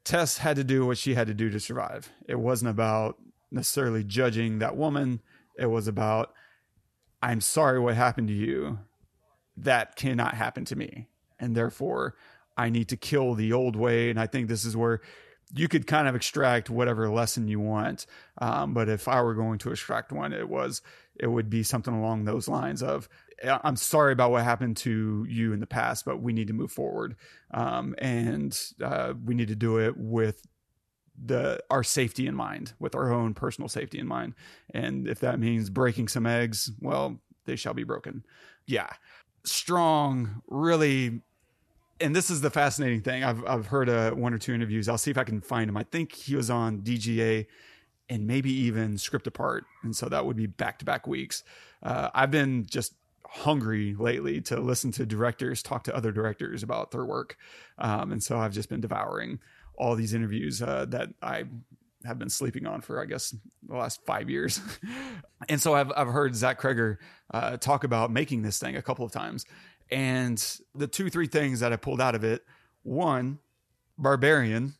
Tess had to do what she had to do to survive. It wasn't about necessarily judging that woman. It was about, I'm sorry what happened to you. That cannot happen to me. And therefore, I need to kill the old way. And I think this is where you could kind of extract whatever lesson you want. Um, but if I were going to extract one, it was, it would be something along those lines of, I'm sorry about what happened to you in the past, but we need to move forward. Um, and uh, we need to do it with the our safety in mind, with our own personal safety in mind. And if that means breaking some eggs, well, they shall be broken. Yeah. Strong, really and this is the fascinating thing. I've I've heard uh, one or two interviews. I'll see if I can find him. I think he was on DGA and maybe even Script Apart, and so that would be back to back weeks. Uh, I've been just hungry lately to listen to directors talk to other directors about their work. Um, and so I've just been devouring all these interviews uh, that I have been sleeping on for, I guess, the last five years. and so I've, I've heard Zach Cregger uh, talk about making this thing a couple of times. And the two, three things that I pulled out of it one, barbarian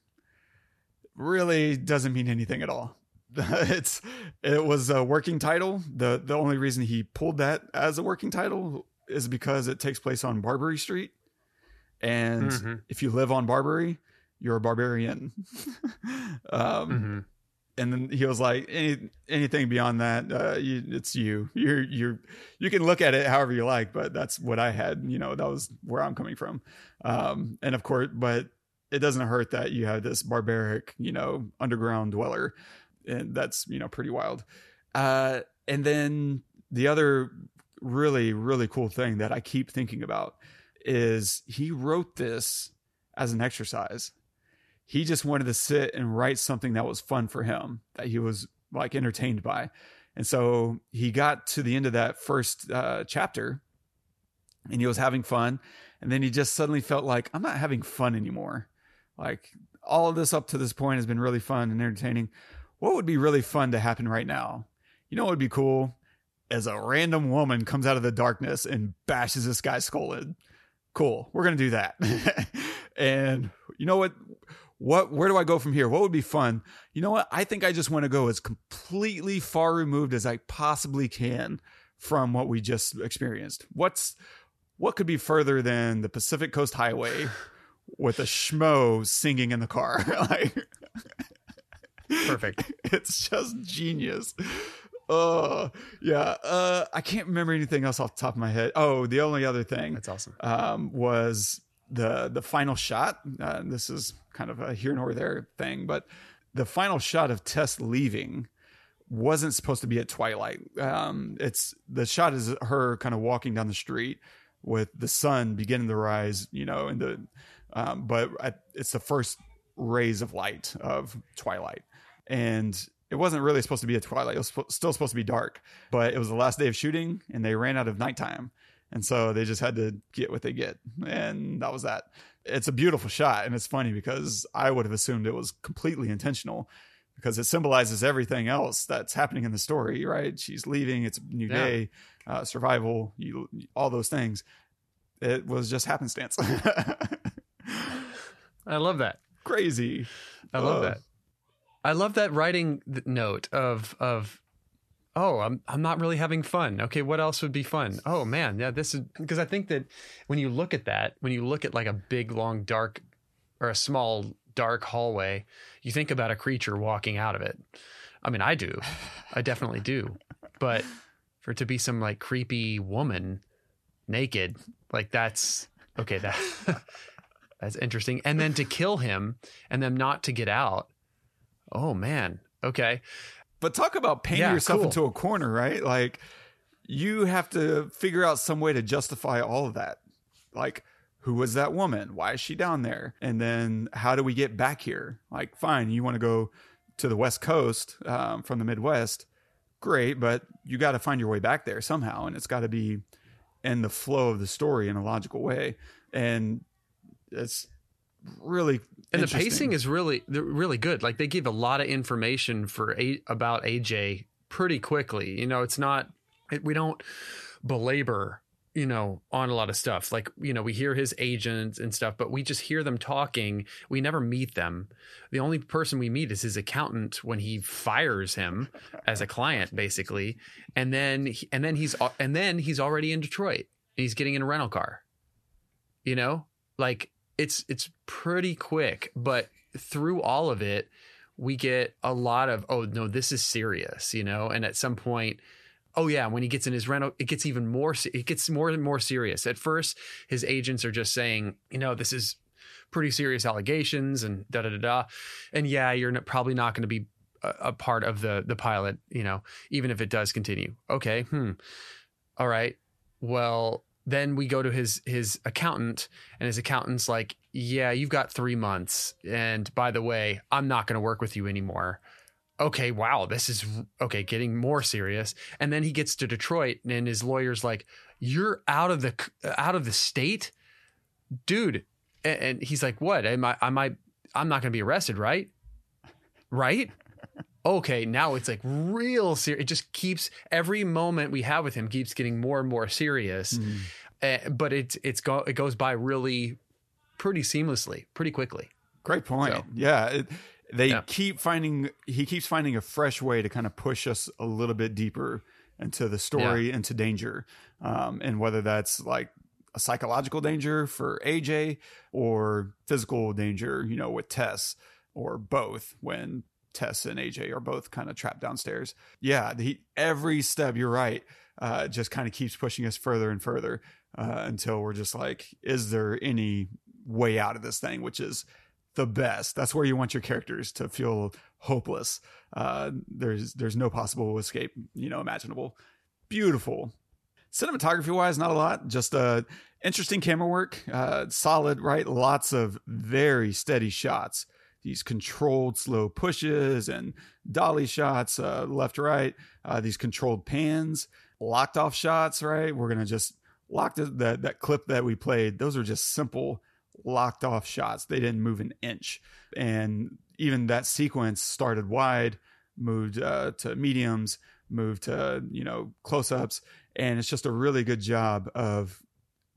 really doesn't mean anything at all. it's it was a working title. The the only reason he pulled that as a working title is because it takes place on Barbary Street. And mm-hmm. if you live on Barbary, you're a barbarian. um, mm-hmm. And then he was like, Any, anything beyond that, uh, you, it's you. You're you're you can look at it however you like, but that's what I had. You know, that was where I'm coming from. Um, and of course, but it doesn't hurt that you have this barbaric, you know, underground dweller and that's you know pretty wild. Uh, and then the other really really cool thing that I keep thinking about is he wrote this as an exercise. He just wanted to sit and write something that was fun for him that he was like entertained by. And so he got to the end of that first uh, chapter and he was having fun. And then he just suddenly felt like, I'm not having fun anymore. Like all of this up to this point has been really fun and entertaining what would be really fun to happen right now? You know what would be cool? As a random woman comes out of the darkness and bashes this guy's skull in. Cool. We're to do that. and you know what? What, where do I go from here? What would be fun? You know what? I think I just want to go as completely far removed as I possibly can from what we just experienced. What's, what could be further than the Pacific Coast Highway with a schmo singing in the car? like, Perfect. it's just genius. Oh, yeah. Uh, I can't remember anything else off the top of my head. Oh, the only other thing that's awesome um, was the the final shot. Uh, this is kind of a here nor there thing, but the final shot of Tess leaving wasn't supposed to be at twilight. Um, it's the shot is her kind of walking down the street with the sun beginning to rise, you know, and the um, but it's the first rays of light of twilight and it wasn't really supposed to be a twilight. It was sp- still supposed to be dark, but it was the last day of shooting, and they ran out of nighttime, and so they just had to get what they get, and that was that. It's a beautiful shot, and it's funny because I would have assumed it was completely intentional because it symbolizes everything else that's happening in the story. Right? She's leaving. It's a new yeah. day, uh, survival, you, all those things. It was just happenstance. I love that. Crazy. I love uh, that. I love that writing note of of oh I'm I'm not really having fun. Okay, what else would be fun? Oh man, yeah, this is because I think that when you look at that, when you look at like a big long dark or a small dark hallway, you think about a creature walking out of it. I mean, I do. I definitely do. But for it to be some like creepy woman naked, like that's okay, that that's interesting. And then to kill him and then not to get out Oh man. Okay. But talk about painting yeah, yourself cool. into a corner, right? Like you have to figure out some way to justify all of that. Like who was that woman? Why is she down there? And then how do we get back here? Like fine, you want to go to the West Coast um, from the Midwest. Great, but you got to find your way back there somehow, and it's got to be in the flow of the story in a logical way. and it's really and the pacing is really really good. Like they give a lot of information for a, about AJ pretty quickly. You know, it's not we don't belabor you know, on a lot of stuff. Like, you know, we hear his agents and stuff, but we just hear them talking. We never meet them. The only person we meet is his accountant when he fires him as a client, basically. And then, and then he's, and then he's already in Detroit and he's getting in a rental car. You know, like it's, it's pretty quick, but through all of it, we get a lot of, oh, no, this is serious, you know, and at some point, Oh yeah, when he gets in his rental, it gets even more. It gets more and more serious. At first, his agents are just saying, you know, this is pretty serious allegations and da da da da. And yeah, you're probably not going to be a, a, part of the the pilot. You know, even if it does continue. Okay, hmm. All right. Well, then we go to his his accountant, and his accountant's like, "Yeah, you've got three months, and by the way, I'm not going to work with you anymore." okay, wow, this is okay, getting more serious. And then he gets to Detroit and his lawyer's like, "You're out of the out of the state, dude." And he's like, "What? Am I? Am I? I'm not going to be arrested, right? Right? Okay, now it's like real serious. It just keeps every moment we have with him keeps getting more and more serious. Mm. Uh, but it's it's go it goes by really pretty seamlessly, pretty quickly. Great point. So, yeah. It, they yeah. keep finding he keeps finding a fresh way to kind of push us a little bit deeper into the story yeah. into danger um, and whether that's like a psychological danger for aj or physical danger you know with tess or both when tess and aj are both kind of trapped downstairs yeah the, every step you're right uh, just kind of keeps pushing us further and further uh, until we're just like is there any way out of this thing which is the best. That's where you want your characters to feel hopeless. Uh, there's there's no possible escape, you know, imaginable. Beautiful. Cinematography wise, not a lot. Just uh, interesting camera work. Uh, solid, right? Lots of very steady shots. These controlled slow pushes and dolly shots, uh, left right. Uh, these controlled pans, locked off shots. Right? We're gonna just lock the, that that clip that we played. Those are just simple locked off shots. They didn't move an inch. And even that sequence started wide, moved uh, to mediums, moved to, you know, close ups. And it's just a really good job of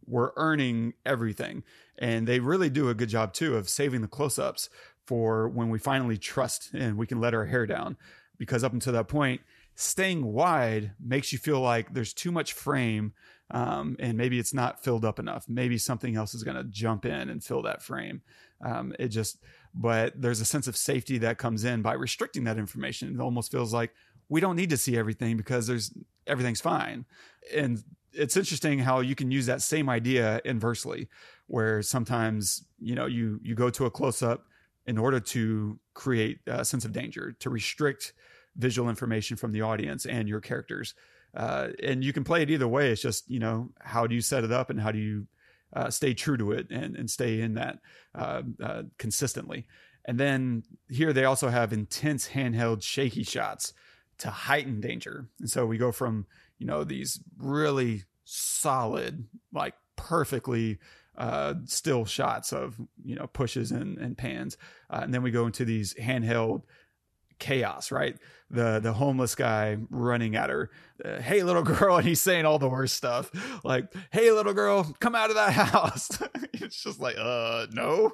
we're earning everything. And they really do a good job too of saving the close ups for when we finally trust and we can let our hair down. Because up until that point, staying wide makes you feel like there's too much frame um, and maybe it's not filled up enough. Maybe something else is going to jump in and fill that frame. Um, it just, but there's a sense of safety that comes in by restricting that information. It almost feels like we don't need to see everything because there's everything's fine. And it's interesting how you can use that same idea inversely, where sometimes you know you you go to a close up in order to create a sense of danger, to restrict visual information from the audience and your characters. Uh, and you can play it either way. It's just you know how do you set it up and how do you uh, stay true to it and and stay in that uh, uh consistently. And then here they also have intense handheld shaky shots to heighten danger. And so we go from you know these really solid like perfectly uh, still shots of you know pushes and, and pans, uh, and then we go into these handheld chaos, right? The the homeless guy running at her, uh, "Hey little girl," and he's saying all the worst stuff, like, "Hey little girl, come out of that house." it's just like, uh, no,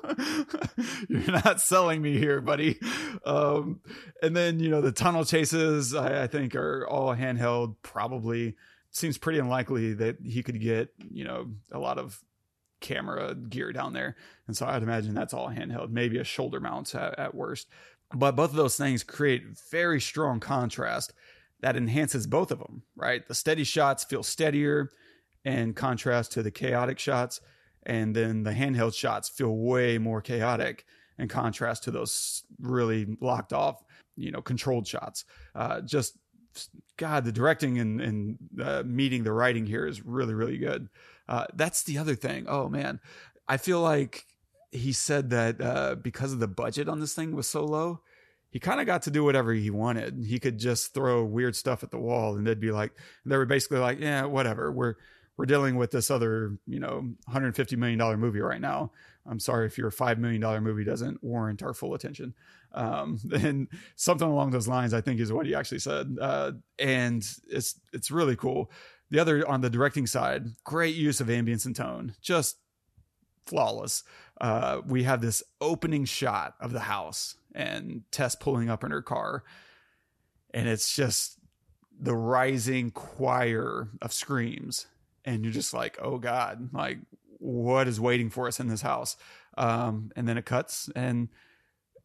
you're not selling me here, buddy. Um, and then you know the tunnel chases, I, I think, are all handheld. Probably seems pretty unlikely that he could get you know a lot of camera gear down there. And so I'd imagine that's all handheld, maybe a shoulder mount at, at worst. But both of those things create very strong contrast that enhances both of them, right? The steady shots feel steadier in contrast to the chaotic shots. And then the handheld shots feel way more chaotic in contrast to those really locked off, you know, controlled shots. Uh, just God, the directing and, and uh, meeting the writing here is really, really good. Uh, that's the other thing. Oh man, I feel like he said that uh, because of the budget on this thing was so low, he kind of got to do whatever he wanted. He could just throw weird stuff at the wall, and they'd be like, they were basically like, yeah, whatever. We're we're dealing with this other, you know, 150 million dollar movie right now. I'm sorry if your five million dollar movie doesn't warrant our full attention. Um, and something along those lines, I think, is what he actually said. Uh, and it's it's really cool. The other on the directing side, great use of ambience and tone, just flawless. Uh, we have this opening shot of the house and Tess pulling up in her car, and it's just the rising choir of screams, and you're just like, oh god, like what is waiting for us in this house? Um, and then it cuts, and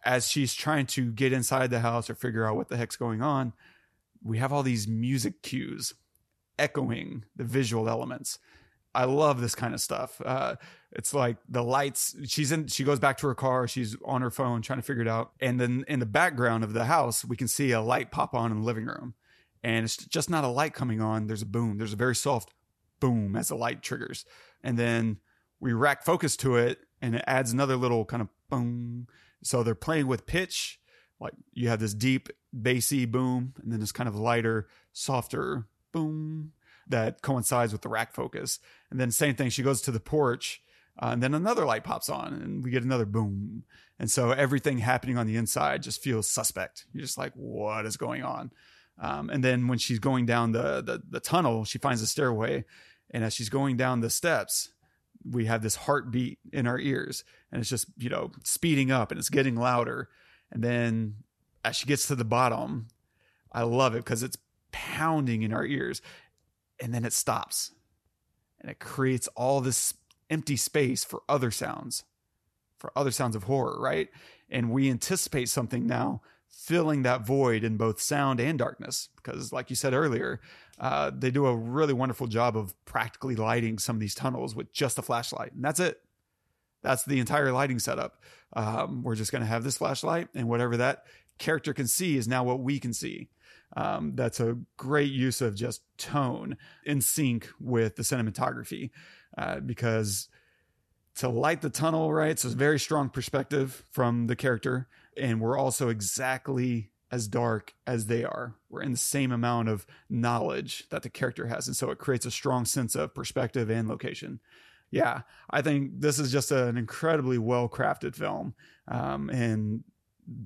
as she's trying to get inside the house or figure out what the heck's going on, we have all these music cues echoing the visual elements. I love this kind of stuff. Uh, it's like the lights. She's in. She goes back to her car. She's on her phone trying to figure it out. And then in the background of the house, we can see a light pop on in the living room. And it's just not a light coming on. There's a boom. There's a very soft boom as the light triggers. And then we rack focus to it, and it adds another little kind of boom. So they're playing with pitch. Like you have this deep bassy boom, and then this kind of lighter, softer boom that coincides with the rack focus. And then same thing, she goes to the porch, uh, and then another light pops on, and we get another boom. And so everything happening on the inside just feels suspect. You're just like, what is going on? Um, and then when she's going down the, the the tunnel, she finds a stairway, and as she's going down the steps, we have this heartbeat in our ears, and it's just you know speeding up, and it's getting louder. And then as she gets to the bottom, I love it because it's pounding in our ears and then it stops and it creates all this empty space for other sounds for other sounds of horror right? And we anticipate something now filling that void in both sound and darkness because like you said earlier uh, they do a really wonderful job of practically lighting some of these tunnels with just a flashlight and that's it. That's the entire lighting setup. Um, we're just going to have this flashlight and whatever that character can see is now what we can see um, that's a great use of just tone in sync with the cinematography uh, because to light the tunnel, right? So it's a very strong perspective from the character. And we're also exactly as dark as they are. We're in the same amount of knowledge that the character has. And so it creates a strong sense of perspective and location. Yeah, I think this is just an incredibly well crafted film. Um, and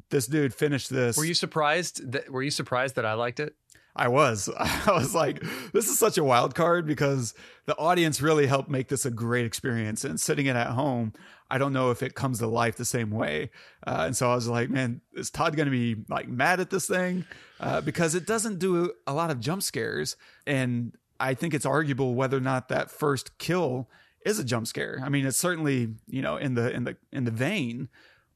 this dude finished this. Were you surprised that were you surprised that I liked it? I was. I was like, this is such a wild card because the audience really helped make this a great experience. And sitting it at home, I don't know if it comes to life the same way. Uh, and so I was like, man, is Todd going to be like mad at this thing? Uh, because it doesn't do a lot of jump scares. And I think it's arguable whether or not that first kill is a jump scare. I mean, it's certainly, you know, in the, in the, in the vein,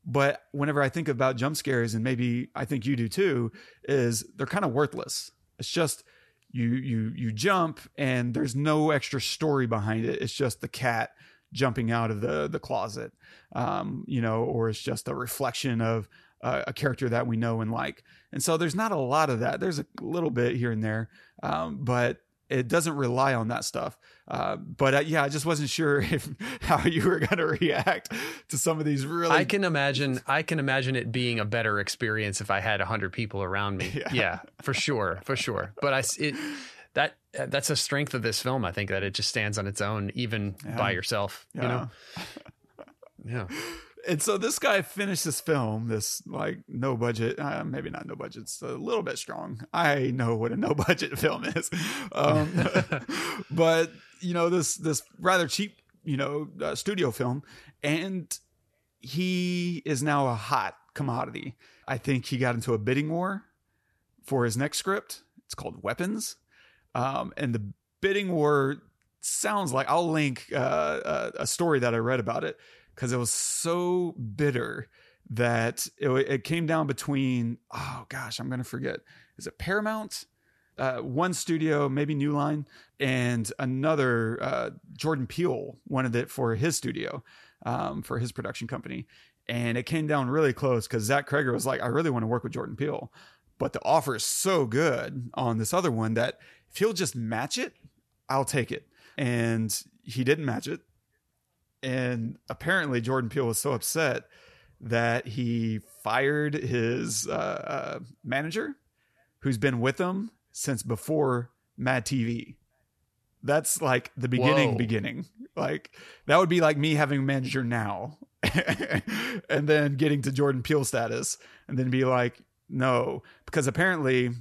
but whenever I think about jump scares, and maybe I think you do too, is they're kind of worthless. It's just you you you jump and there's no extra story behind it. It's just the cat jumping out of the the closet, um, you know, or it's just a reflection of uh, a character that we know and like. And so there's not a lot of that. There's a little bit here and there, um, but it doesn't rely on that stuff. Uh, but uh, yeah, I just wasn't sure if how you were going to react to some of these really. I can imagine. I can imagine it being a better experience if I had hundred people around me. Yeah. yeah. for sure, for sure. But I it that that's a strength of this film. I think that it just stands on its own, even yeah. by yourself. Yeah. You know. yeah and so this guy finished this film, this like no budget, uh, maybe not no budget, it's a little bit strong. I know what a no budget film is, um, but you know this this rather cheap you know uh, studio film, and he is now a hot commodity. I think he got into a bidding war for his next script. It's called Weapons, um, and the bidding war sounds like I'll link uh, a, uh, a story that I read about it because it was so bitter that it, it, came down between oh gosh i'm gonna forget. Is it paramount? Uh, one studio maybe new line and another uh, jordan peele wanted it for his studio um, for his production company. And it came down really close because zach cregger was like i really want to work with jordan peele. But the offer is so good on this other one that if he'll just match it i'll take it. And he didn't match it and apparently Jordan Peele was so upset that he fired his uh, uh, manager, who's been with him since before Mad TV. That's like the beginning, Whoa. beginning. Like that would be like me having a manager now, and then getting to Jordan Peele status, and then be like, no, because apparently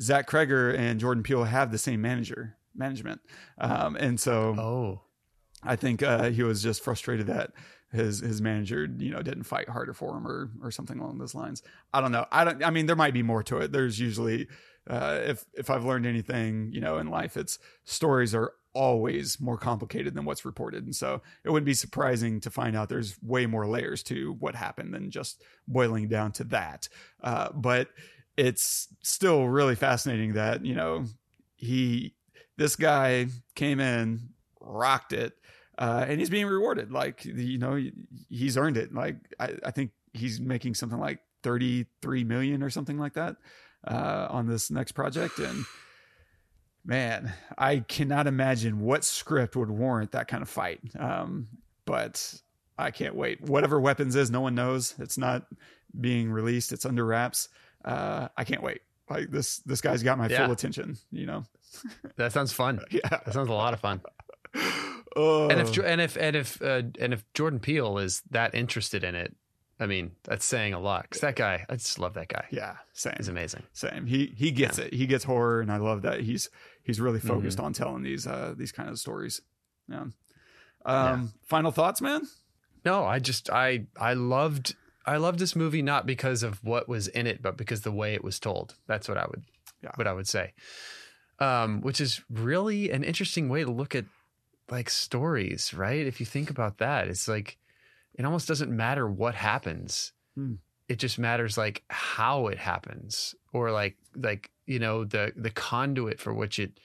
Zach Cregger and Jordan Peele have the same manager management, um, and so Oh, I think uh, he was just frustrated that his his manager, you know, didn't fight harder for him or or something along those lines. I don't know. I don't. I mean, there might be more to it. There's usually, uh, if if I've learned anything, you know, in life, it's stories are always more complicated than what's reported, and so it wouldn't be surprising to find out there's way more layers to what happened than just boiling down to that. Uh, but it's still really fascinating that you know he this guy came in rocked it uh, and he's being rewarded. Like you know, he's earned it. Like I, I think he's making something like thirty three million or something like that uh, on this next project. And man, I cannot imagine what script would warrant that kind of fight. Um, but I can't wait. Whatever weapons is, no one knows. It's not being released. It's under wraps. Uh, I can't wait. Like this, this guy's got my Yeah. full attention. You know, that sounds fun. yeah. That sounds a lot of fun. Oh. And if and if and if uh, and if Jordan Peele is that interested in it, I mean, that's saying a lot. Because that guy, I just love that guy. yeah, same. He's amazing. Same. He he gets it. He gets horror, and I love that he's he's really Mm-hmm. focused on telling these uh these kind of stories. Yeah. Um. Yeah. Final thoughts, man. No, I just I I loved I loved this movie not because of what was in it, but because the way it was told. That's what I would Yeah. what I would say. Um, which is really an interesting way to look at like stories, right? If you think about that, it's like it almost doesn't matter what happens. Hmm. It just matters like how it happens or like like you know the the conduit for which it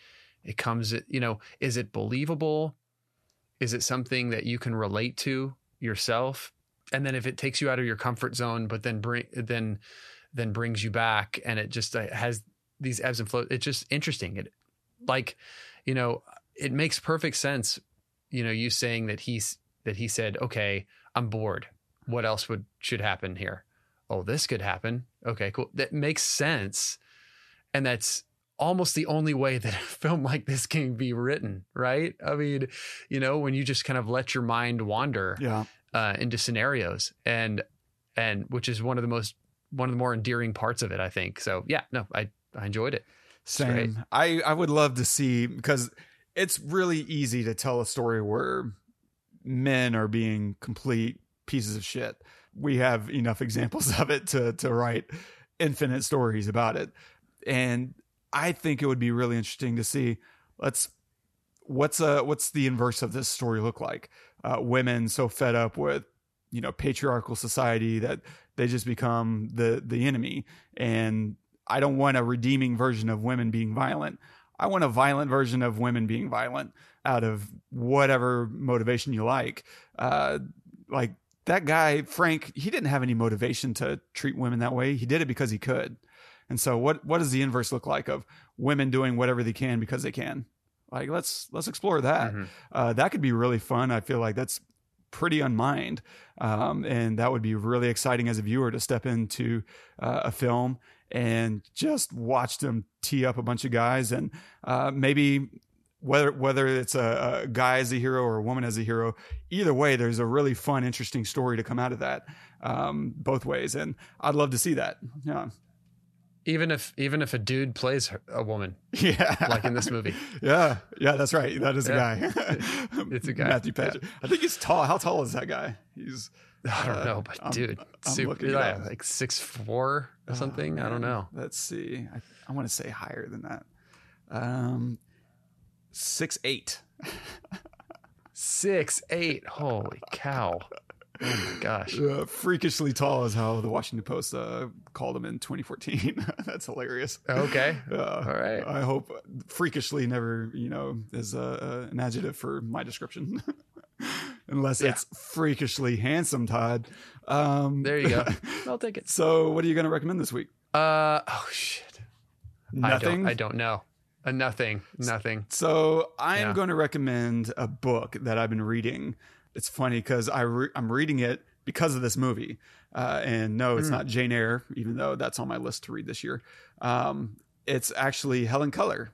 it comes you know is it believable is it something that you can relate to yourself and then if it takes you out of your comfort zone but then bring then then brings you back and it just uh, has these ebbs and flows it's just interesting it like you know it makes perfect sense you know you saying that he's that he said okay i'm bored. What else would should happen here? Oh this could happen. Okay cool. That makes sense. And that's almost the only way that a film like this can be written right? I mean you know when you just kind of let your mind wander Yeah. uh, into scenarios and and which is one of the most one of the more endearing parts of it i think. So yeah no i i enjoyed it. Same. I I would love to see because it's really easy to tell a story where men are being complete pieces of shit. We have enough examples of it to to write infinite stories about it. And I think it would be really interesting to see let's what's uh what's the inverse of this story look like? Uh women so fed up with you know patriarchal society that they just become the the enemy and I don't want a redeeming version of women being violent. I want a violent version of women being violent out of whatever motivation you like. Uh, like that guy, Frank, he didn't have any motivation to treat women that way. He did it because he could. And so what, what does the inverse look like of women doing whatever they can because they can? Like, let's, let's explore that. Mhm. Uh, that could be really fun. I feel like that's pretty unmined. Um, and that would be really exciting as a viewer to step into uh, a film and just watch them tee up a bunch of guys and uh, maybe whether whether it's a, a guy as a hero or a woman as a hero, either way, there's a really fun, interesting story to come out of that, um, both ways, and I'd love to see that. Yeah, even if even if a dude plays her- a woman yeah, like in this movie yeah, yeah. That's right. That is a guy. It's a guy. Matthew Paget. I think he's tall. How tall is that guy? He's i don't Uh, know but I'm- dude I'm super yeah, like six four or something Oh, i don't know Let's see. I, I want to say higher than that. Um, six eight. six eight holy cow oh my gosh Uh, freakishly tall is how the Washington Post uh, called him in 2014. That's hilarious. okay Uh, all right I hope freakishly never, you know, is uh, an adjective for my description. Unless Yeah. it's freakishly handsome, Todd. Um, there you go i'll take it so, what are you going to recommend this week? uh oh shit Nothing. i don't i don't know uh, nothing nothing So I am Yeah. going to recommend a book that I've been reading. It's funny because I re- I'm reading it because of this movie. Uh, and no, it's not Jane Eyre, even though that's on my list to read this year. Um, it's actually Helen Keller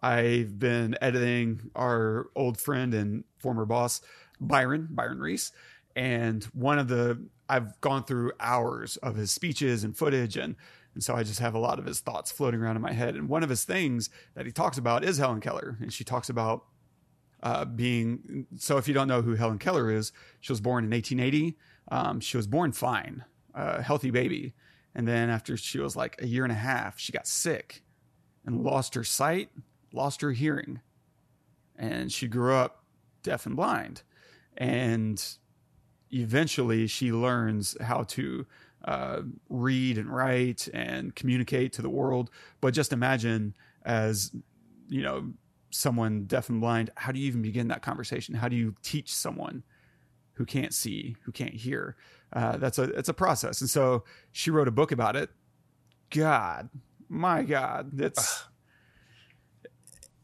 I've been editing our old friend and former boss, Byron, Byron Reese. And one of the, I've gone through hours of his speeches and footage. And, and so I just have a lot of his thoughts floating around in my head. And one of his things that he talks about is Helen Keller. And she talks about uh, being, so if you don't know who Helen Keller is, she was born in 1880. Um, she was born fine, a healthy baby. And then after she was like a year and a half, she got sick and lost her sight, lost her hearing. And she grew up deaf and blind. And eventually she learns how to uh, read and write and communicate to the world. But just imagine as, you know, someone deaf and blind, how do you even begin that conversation? How do you teach someone who can't see, who can't hear? Uh, that's a it's a process. And so she wrote a book about it. God, my God, that's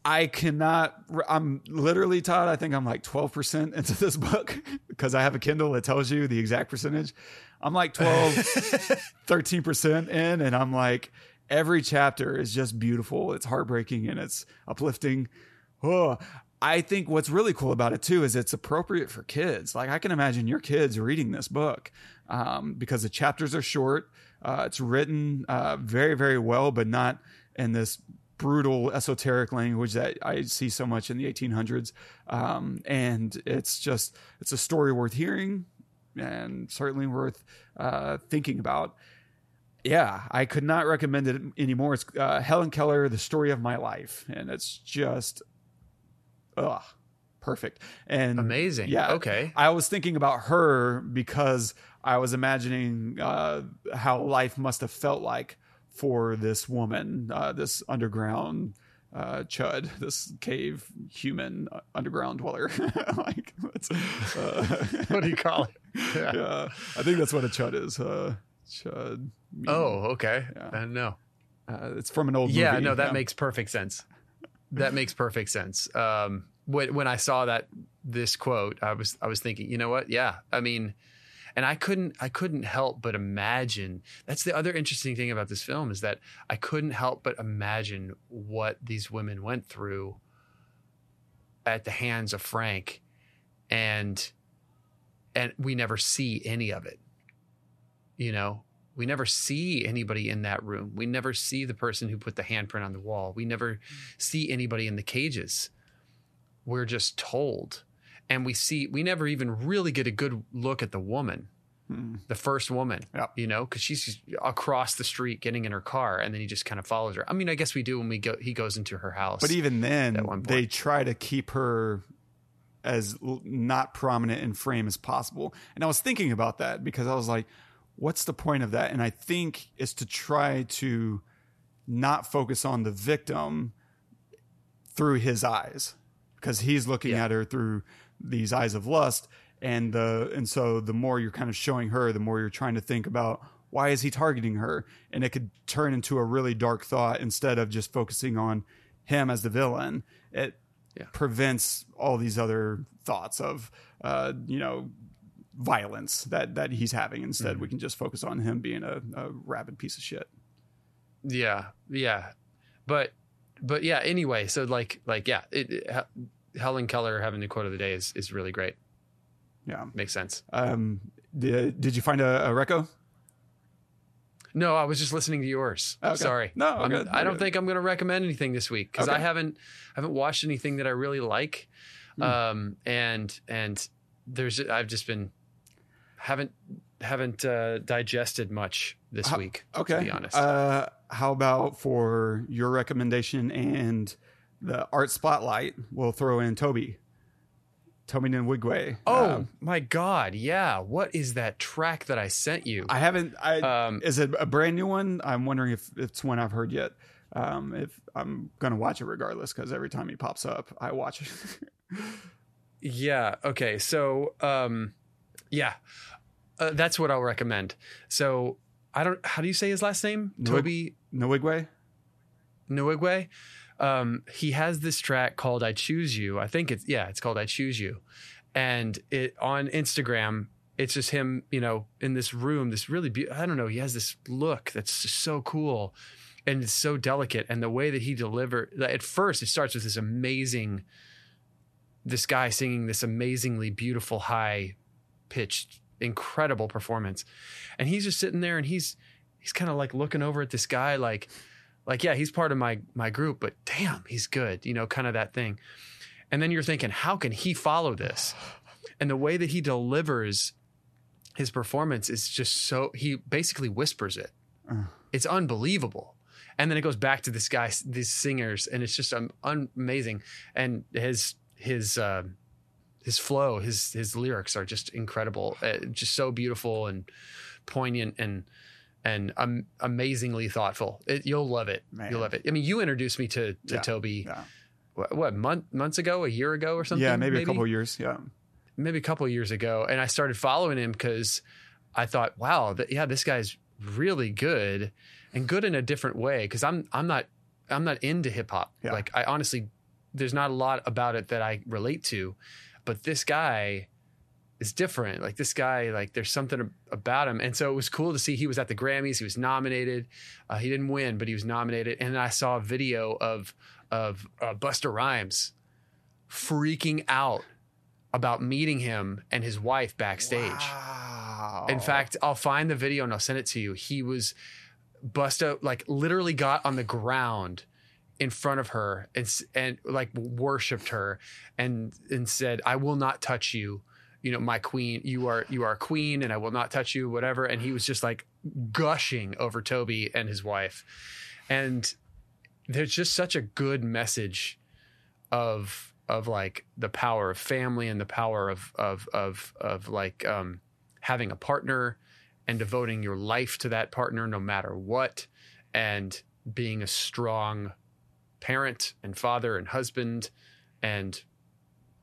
I cannot. I'm literally Todd. I think I'm like 12 percent into this book because I have a Kindle that tells you the exact percentage. I'm like 12, 13 percent in, and I'm like every chapter is just beautiful. It's heartbreaking and it's uplifting. Oh, I think what's really cool about it too is it's appropriate for kids. Like I can imagine your kids reading this book um, because the chapters are short. Uh, it's written uh, very, very well, but not in this brutal esoteric language that I see so much in the 1800s. Um, and it's just, it's a story worth hearing and certainly worth uh, thinking about. Yeah, I could not recommend it anymore. It's uh, Helen Keller, The Story of My Life. And it's just, ugh, perfect. And amazing. Yeah. Okay. I was thinking about her because I was imagining uh, how life must have felt like for this woman, uh, this underground uh, chud, this cave human uh, underground dweller. like, uh, what do you call it? Yeah. yeah. I think that's what a chud is. Uh, chud. Oh, okay. Yeah. Uh, no, it's from an old. Yeah, movie. no, that yeah. makes perfect sense. That makes perfect sense. Um, when when I saw that this quote, I was I was thinking, you know what? Yeah, I mean and I couldn't I couldn't help but imagine. That's the other interesting thing about this film is that I couldn't help but imagine what these women went through at the hands of Frank, and and we never see any of it. You know, we never see anybody in that room. We never see the person who put the handprint on the wall. We never mm. see anybody in the cages. We're just told and we see we never even really get a good look at the woman hmm. the first woman yep. you know because she's across the street getting in her car and then he just kind of follows her i mean i guess we do when we go he goes into her house but even then they try to keep her as not prominent in frame as possible and i was thinking about that because i was like what's the point of that and i think it's to try to not focus on the victim through his eyes because he's looking yeah. at her through these eyes of lust and the and so the more you're kind of showing her the more you're trying to think about why is he targeting her? And it could turn into a really dark thought instead of just focusing on him as the villain. It yeah. prevents all these other thoughts of uh, you know violence that that he's having. Instead mm-hmm. we can just focus on him being a, a rabid piece of shit. Yeah yeah. But but yeah anyway so like like yeah it, it, Helen Keller having the quote of the day is is really great. Yeah, makes sense. Um, did, did you find a, a reco? No, I was just listening to yours. Okay. Sorry. No, okay. I don't think I'm going to recommend anything this week because okay. I haven't haven't watched anything that I really like. Mm. Um, and and there's I've just been haven't haven't uh, digested much this how, week. Okay, to be honest. Uh, how about for your recommendation and the art spotlight, we'll throw in Tobe. Tobe Nwigwe. Oh um, my God! Yeah, what is that track that I sent you? I haven't. I um, is it a brand new one? I'm wondering if it's one I've heard yet. Um, if I'm gonna watch it regardless, because every time he pops up, I watch it. yeah. Okay. So, um, yeah, uh, that's what I'll recommend. So I don't. How do you say his last name? Nwig- Tobe Nwigwe. Nwigwe um, he has this track called "I Choose You." I think it's yeah, it's called "I Choose You," and it on Instagram. It's just him, you know, in this room. This really, be- I don't know. He has this look that's just so cool, and it's so delicate and the way that he delivered at first it starts with this amazing this guy singing this amazingly beautiful high pitched incredible performance and he's just sitting there and he's he's kind of like looking over at this guy like like yeah he's part of my my group but damn he's good you know kind of that thing. And then you're thinking how can he follow this? And the way that he delivers his performance is just so he basically whispers it. It's unbelievable. And then it goes back to this guy these singers and it's just um, un- amazing. And his his uh, his flow his his lyrics are just incredible uh, just so beautiful and poignant and and um, amazingly thoughtful it, you'll love it Man. you'll love it i mean you introduced me to to Yeah, tobe Yeah. what, what month months ago a year ago or something yeah, maybe, a couple of years. Yeah. maybe a couple of years ago, and I started following him because I thought, wow, th- yeah, this guy's really good and good in a different way. Because I'm I'm not I'm not into hip hop. Yeah. Like I honestly, there's not a lot about it that I relate to, but this guy is different. Like this guy, like there's something about him, and so it was cool to see he was at the Grammys. He was nominated. Uh, he didn't win, but he was nominated. And I saw a video of of uh, Busta Rhymes freaking out about meeting him and his wife backstage. Wow. In fact, I'll find the video and I'll send it to you. He was Busta like literally got on the ground in front of her and and like worshipped her and and said, "I will not touch you." You know, my queen, you are you are a queen and I will not touch you whatever and he was just like gushing over Tobe and his wife. And there's just such a good message of of like the power of family and the power of of of of like um having a partner and devoting your life to that partner no matter what and being a strong parent and father and husband and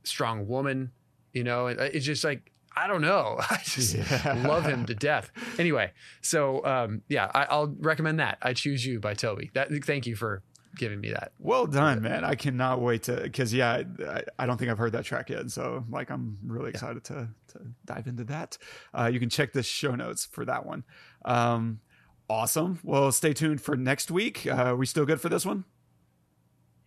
strong woman you know it's just like i don't know i just Yeah. love him to death anyway so um yeah I, i'll recommend that i choose you by tobe that thank you for giving me that Well done, man. I cannot wait to because yeah, I, I don't think I've heard that track yet. So like I'm really excited to to dive into that. Uh, you can check the show notes for that one. Um, awesome. Well, stay tuned for next week. Uh, we still good for this one?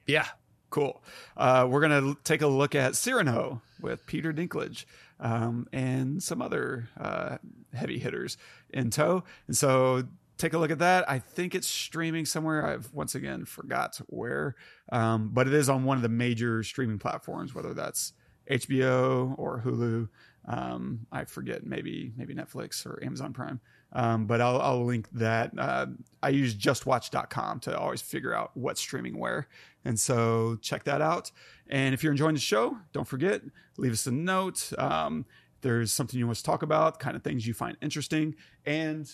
yeah Cool. Uh, we're gonna take a look at Cyrano with Peter Dinklage um, and some other uh, heavy hitters in tow. And so take a look at that. I think it's streaming somewhere. I've once again forgot where, um, but it is on one of the major streaming platforms, whether that's HBO or Hulu. Um, I forget, maybe maybe Netflix or Amazon Prime. Um, but I'll, I'll link that. Uh, I use justwatch.com to always figure out what's streaming where. And so check that out. And if you're enjoying the show, don't forget, leave us a note. Um, there's something you want to talk about, kind of things you find interesting. And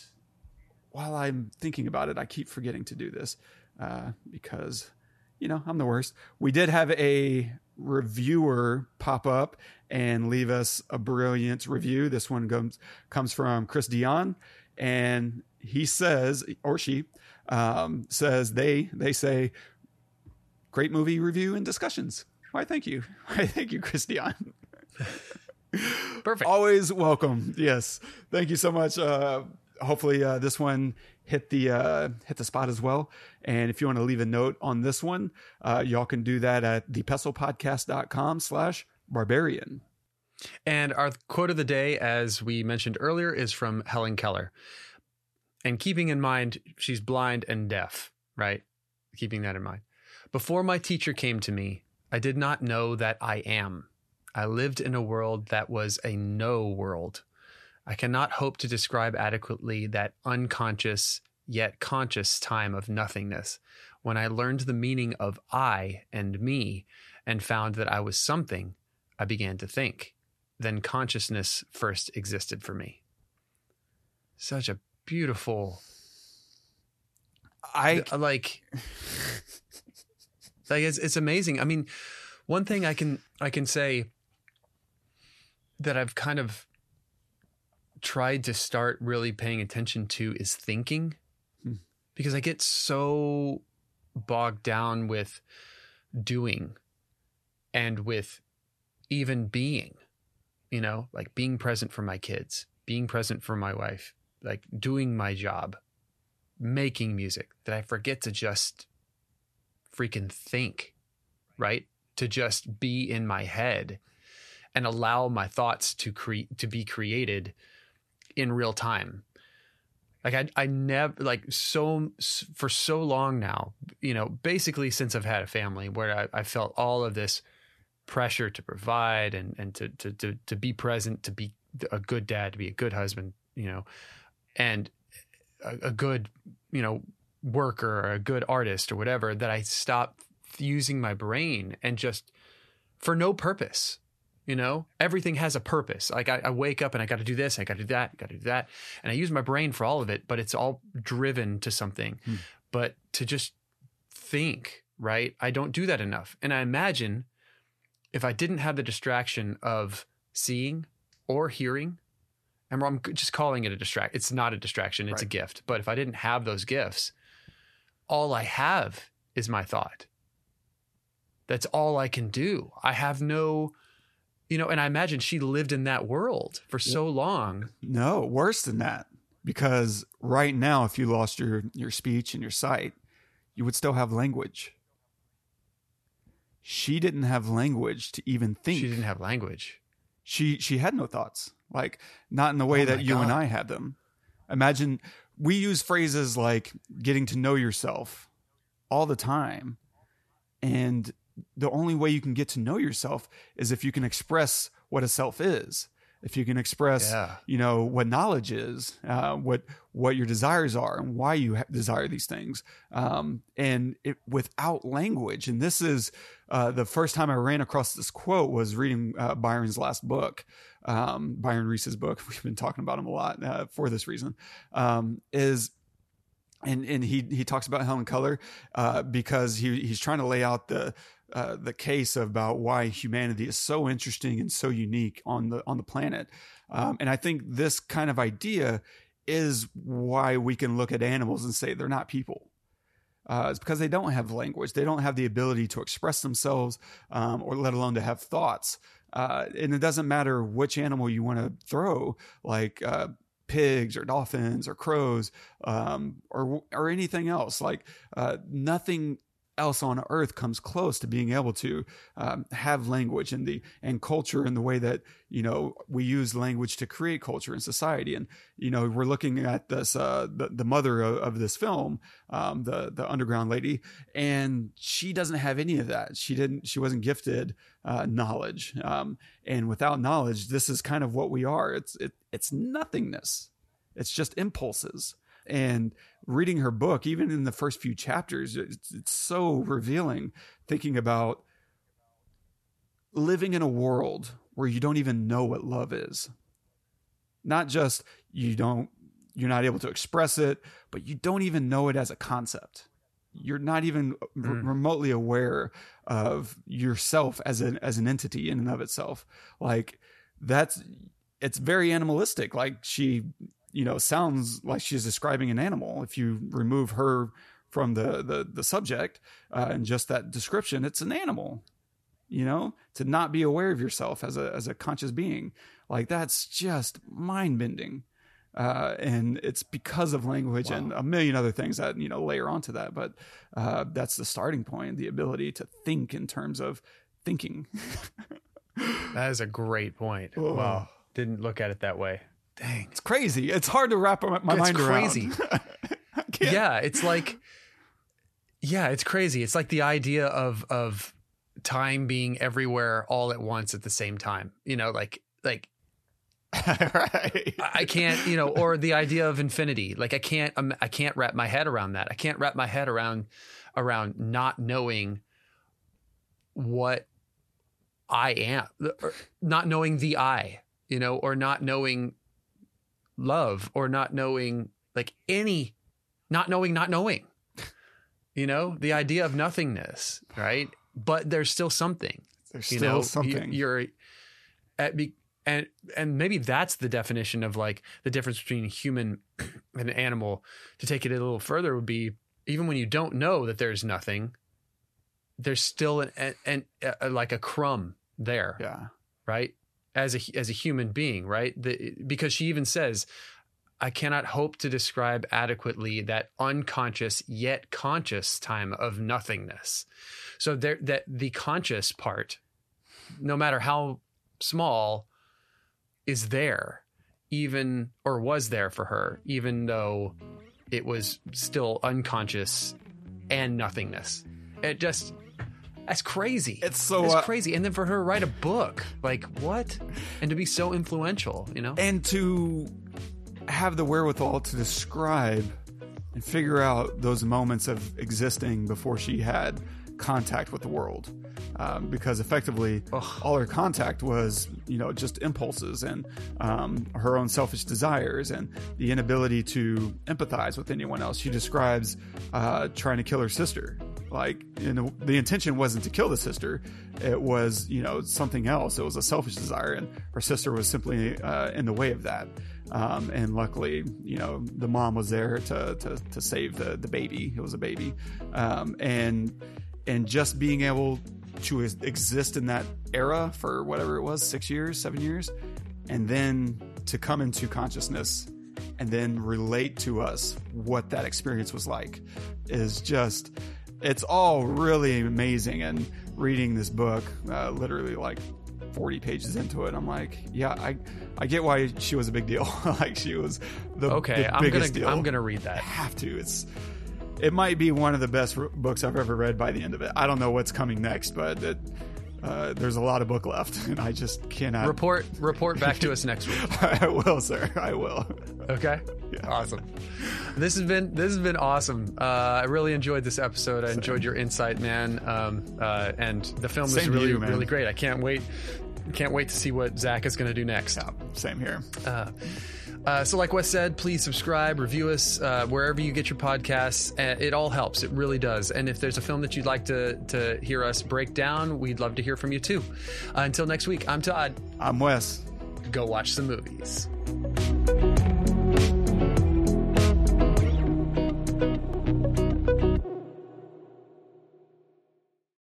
while I'm thinking about it, I keep forgetting to do this uh, because, you know, I'm the worst. We did have a reviewer pop up and leave us a brilliant review. This one comes comes from Chris Dion, and he says, or she um, says, they they say, great movie review and discussions. Why, thank you. Why, thank you, Chris Dion. perfect Always welcome. Yes, thank you so much. Uh, hopefully, uh, this one hit the uh, hit the spot as well. And if you want to leave a note on this one, uh, y'all can do that at thepestlepodcast.com slash barbarian. And our quote of the day, as we mentioned earlier, is from Helen Keller. And keeping in mind, she's blind and deaf, right? Keeping that in mind. Before my teacher came to me, I did not know that I am. I lived in a world that was a no world. I cannot hope to describe adequately that unconscious yet conscious time of nothingness when I learned the meaning of I and me and found that I was something. I began to think then consciousness first existed for me. Such a beautiful, I like, like it's it's amazing. I mean, one thing I can I can say that I've kind of tried to start really paying attention to is thinking, Hmm. because I get so bogged down with doing and with even being you know, like being present for my kids, being present for my wife, like doing my job, making music that I forget to just freaking think, right? To just be in my head and allow my thoughts to create to be created in real time. Like I, I never like so for so long now, you know, basically since I've had a family where I, I felt all of this pressure to provide and and to, to to to be present, to be a good dad, to be a good husband, you know, and a, a good, you know, worker or a good artist or whatever, that I stop using my brain and just for no purpose. You know, everything has a purpose. Like I, I wake up and I got to do this, I got to do that, got to do that, and I use my brain for all of it. But it's all driven to something. Hmm. But to just think, right? I don't do that enough. And I imagine if I didn't have the distraction of seeing or hearing, and I'm just calling it a distract. It's not a distraction. It's a gift. But if I didn't have those gifts, all I have is my thought. That's all I can do. I have no, you know, and I imagine she lived in that world for so long. No, worse than that. Because right now, if you lost your, your speech and your sight, you would still have language. She didn't have language to even think. She didn't have language. she she had no thoughts like not in the way Oh that you and i had them imagine we use phrases like getting to know yourself all the time. And the only way you can get to know yourself is if you can express what a self is if you can express Yeah. you know what knowledge is uh, what what your desires are and why you ha- desire these things. Um, and it without language and this is uh, the first time i ran across this quote was reading uh, byron's last book um, byron reese's book we've been talking about him a lot uh, for this reason um, is and and he he talks about Helen Keller uh, because he he's trying to lay out the uh, the case about why humanity is so interesting and so unique on the on the planet, um, and I think this kind of idea is why we can look at animals and say they're not people. Uh, it's because they don't have language. They don't have the ability to express themselves, um, or let alone to have thoughts. Uh, and it doesn't matter which animal you want to throw, like uh, pigs or dolphins or crows um, or or anything else. Like uh, nothing else on earth comes close to being able to um, have language and the and culture in the way that you know we use language to create culture in society. And you know we're looking at this uh, the the mother of, of this film, um, the the underground lady, and she doesn't have any of that. She didn't. She wasn't gifted uh, knowledge. Um, and without knowledge, this is kind of what we are. It's it, it's nothingness. It's just impulses. And reading her book, even in the first few chapters, it's, it's so revealing. Thinking about living in a world where you don't even know what love is. Not just you don't, you're not able to express it, but you don't even know it as a concept. You're not even r- Mm. remotely aware of yourself as an as an entity in and of itself. Like that's it's very animalistic. Like she, you know, sounds like she's describing an animal. If you remove her from the the, the subject uh, and just that description, it's an animal. You know, to not be aware of yourself as a as a conscious being, like that's just mind bending. Uh, and it's because of language and a million other things that you know layer onto that. But uh, that's the starting point: the ability to think in terms of thinking. That is a great point. Oh. Wow. Didn't look at it that way. Dang. It's crazy. It's hard to wrap my, my mind crazy. around. Can't- Yeah, it's like Yeah, it's crazy. It's like the idea of of time being everywhere all at once at the same time. You know, like like right. I I can't, you know, or the idea of infinity. Like I can't, um, I can't wrap my head around that. I can't wrap my head around, around not knowing what I am, not knowing the I, you know, or not knowing love, or not knowing like any, not knowing, not knowing, you know, the idea of nothingness, right? But there's still something There's you still know you- something. you're at be, and and maybe that's the definition of like the difference between human and an animal to take it a little further would be even when you don't know that there's nothing there's still an, an, an like a crumb there yeah. right as a as a human being right the, because she even says I cannot hope to describe adequately that unconscious yet conscious time of nothingness. So there that the conscious part, no matter how small, is there, even or was there for her, even though it was still unconscious and nothingness. It just that's crazy. It's so, It's uh, crazy. And then for her to write a book, like what? And to be so influential, you know? and to have the wherewithal to describe and figure out those moments of existing before she had contact with the world um, because effectively all her contact was you know just impulses and um, her own selfish desires and the inability to empathize with anyone else she describes uh, trying to kill her sister like you know the intention wasn't to kill the sister. It was you know something else. It was a selfish desire and her sister was simply uh, in the way of that. Um, and luckily, you know, the mom was there to to, to save the the baby. It was a baby, um, and and just being able to exist in that era for whatever it was, six years, seven years, and then to come into consciousness and then relate to us what that experience was like is just it's all really amazing and reading this book uh, literally like 40 pages into it i'm like yeah i i get why she was a big deal. Like she was the, okay, the I'm gonna deal. I'm gonna read I that. have to. It's it might be one of the best books i've ever read by the end of it. I don't know what's coming next but it, uh, there's a lot of book left and i just cannot Report report back to us next week. i will sir i will Okay. Awesome. This has been this has been awesome. Uh, I really enjoyed this episode. I enjoyed your insight, man. Um, uh, and the film is Same to really you, really great. I can't wait. Can't wait to see what Zach is going to do next. yeah, same here Uh, so, like Wes said, please subscribe, review us uh, wherever you get your podcasts. Uh, it all helps. It really does. And if there's a film that you'd like to to hear us break down, we'd love to hear from you too. Uh, until next week, I'm Todd. i'm wes Go watch some movies.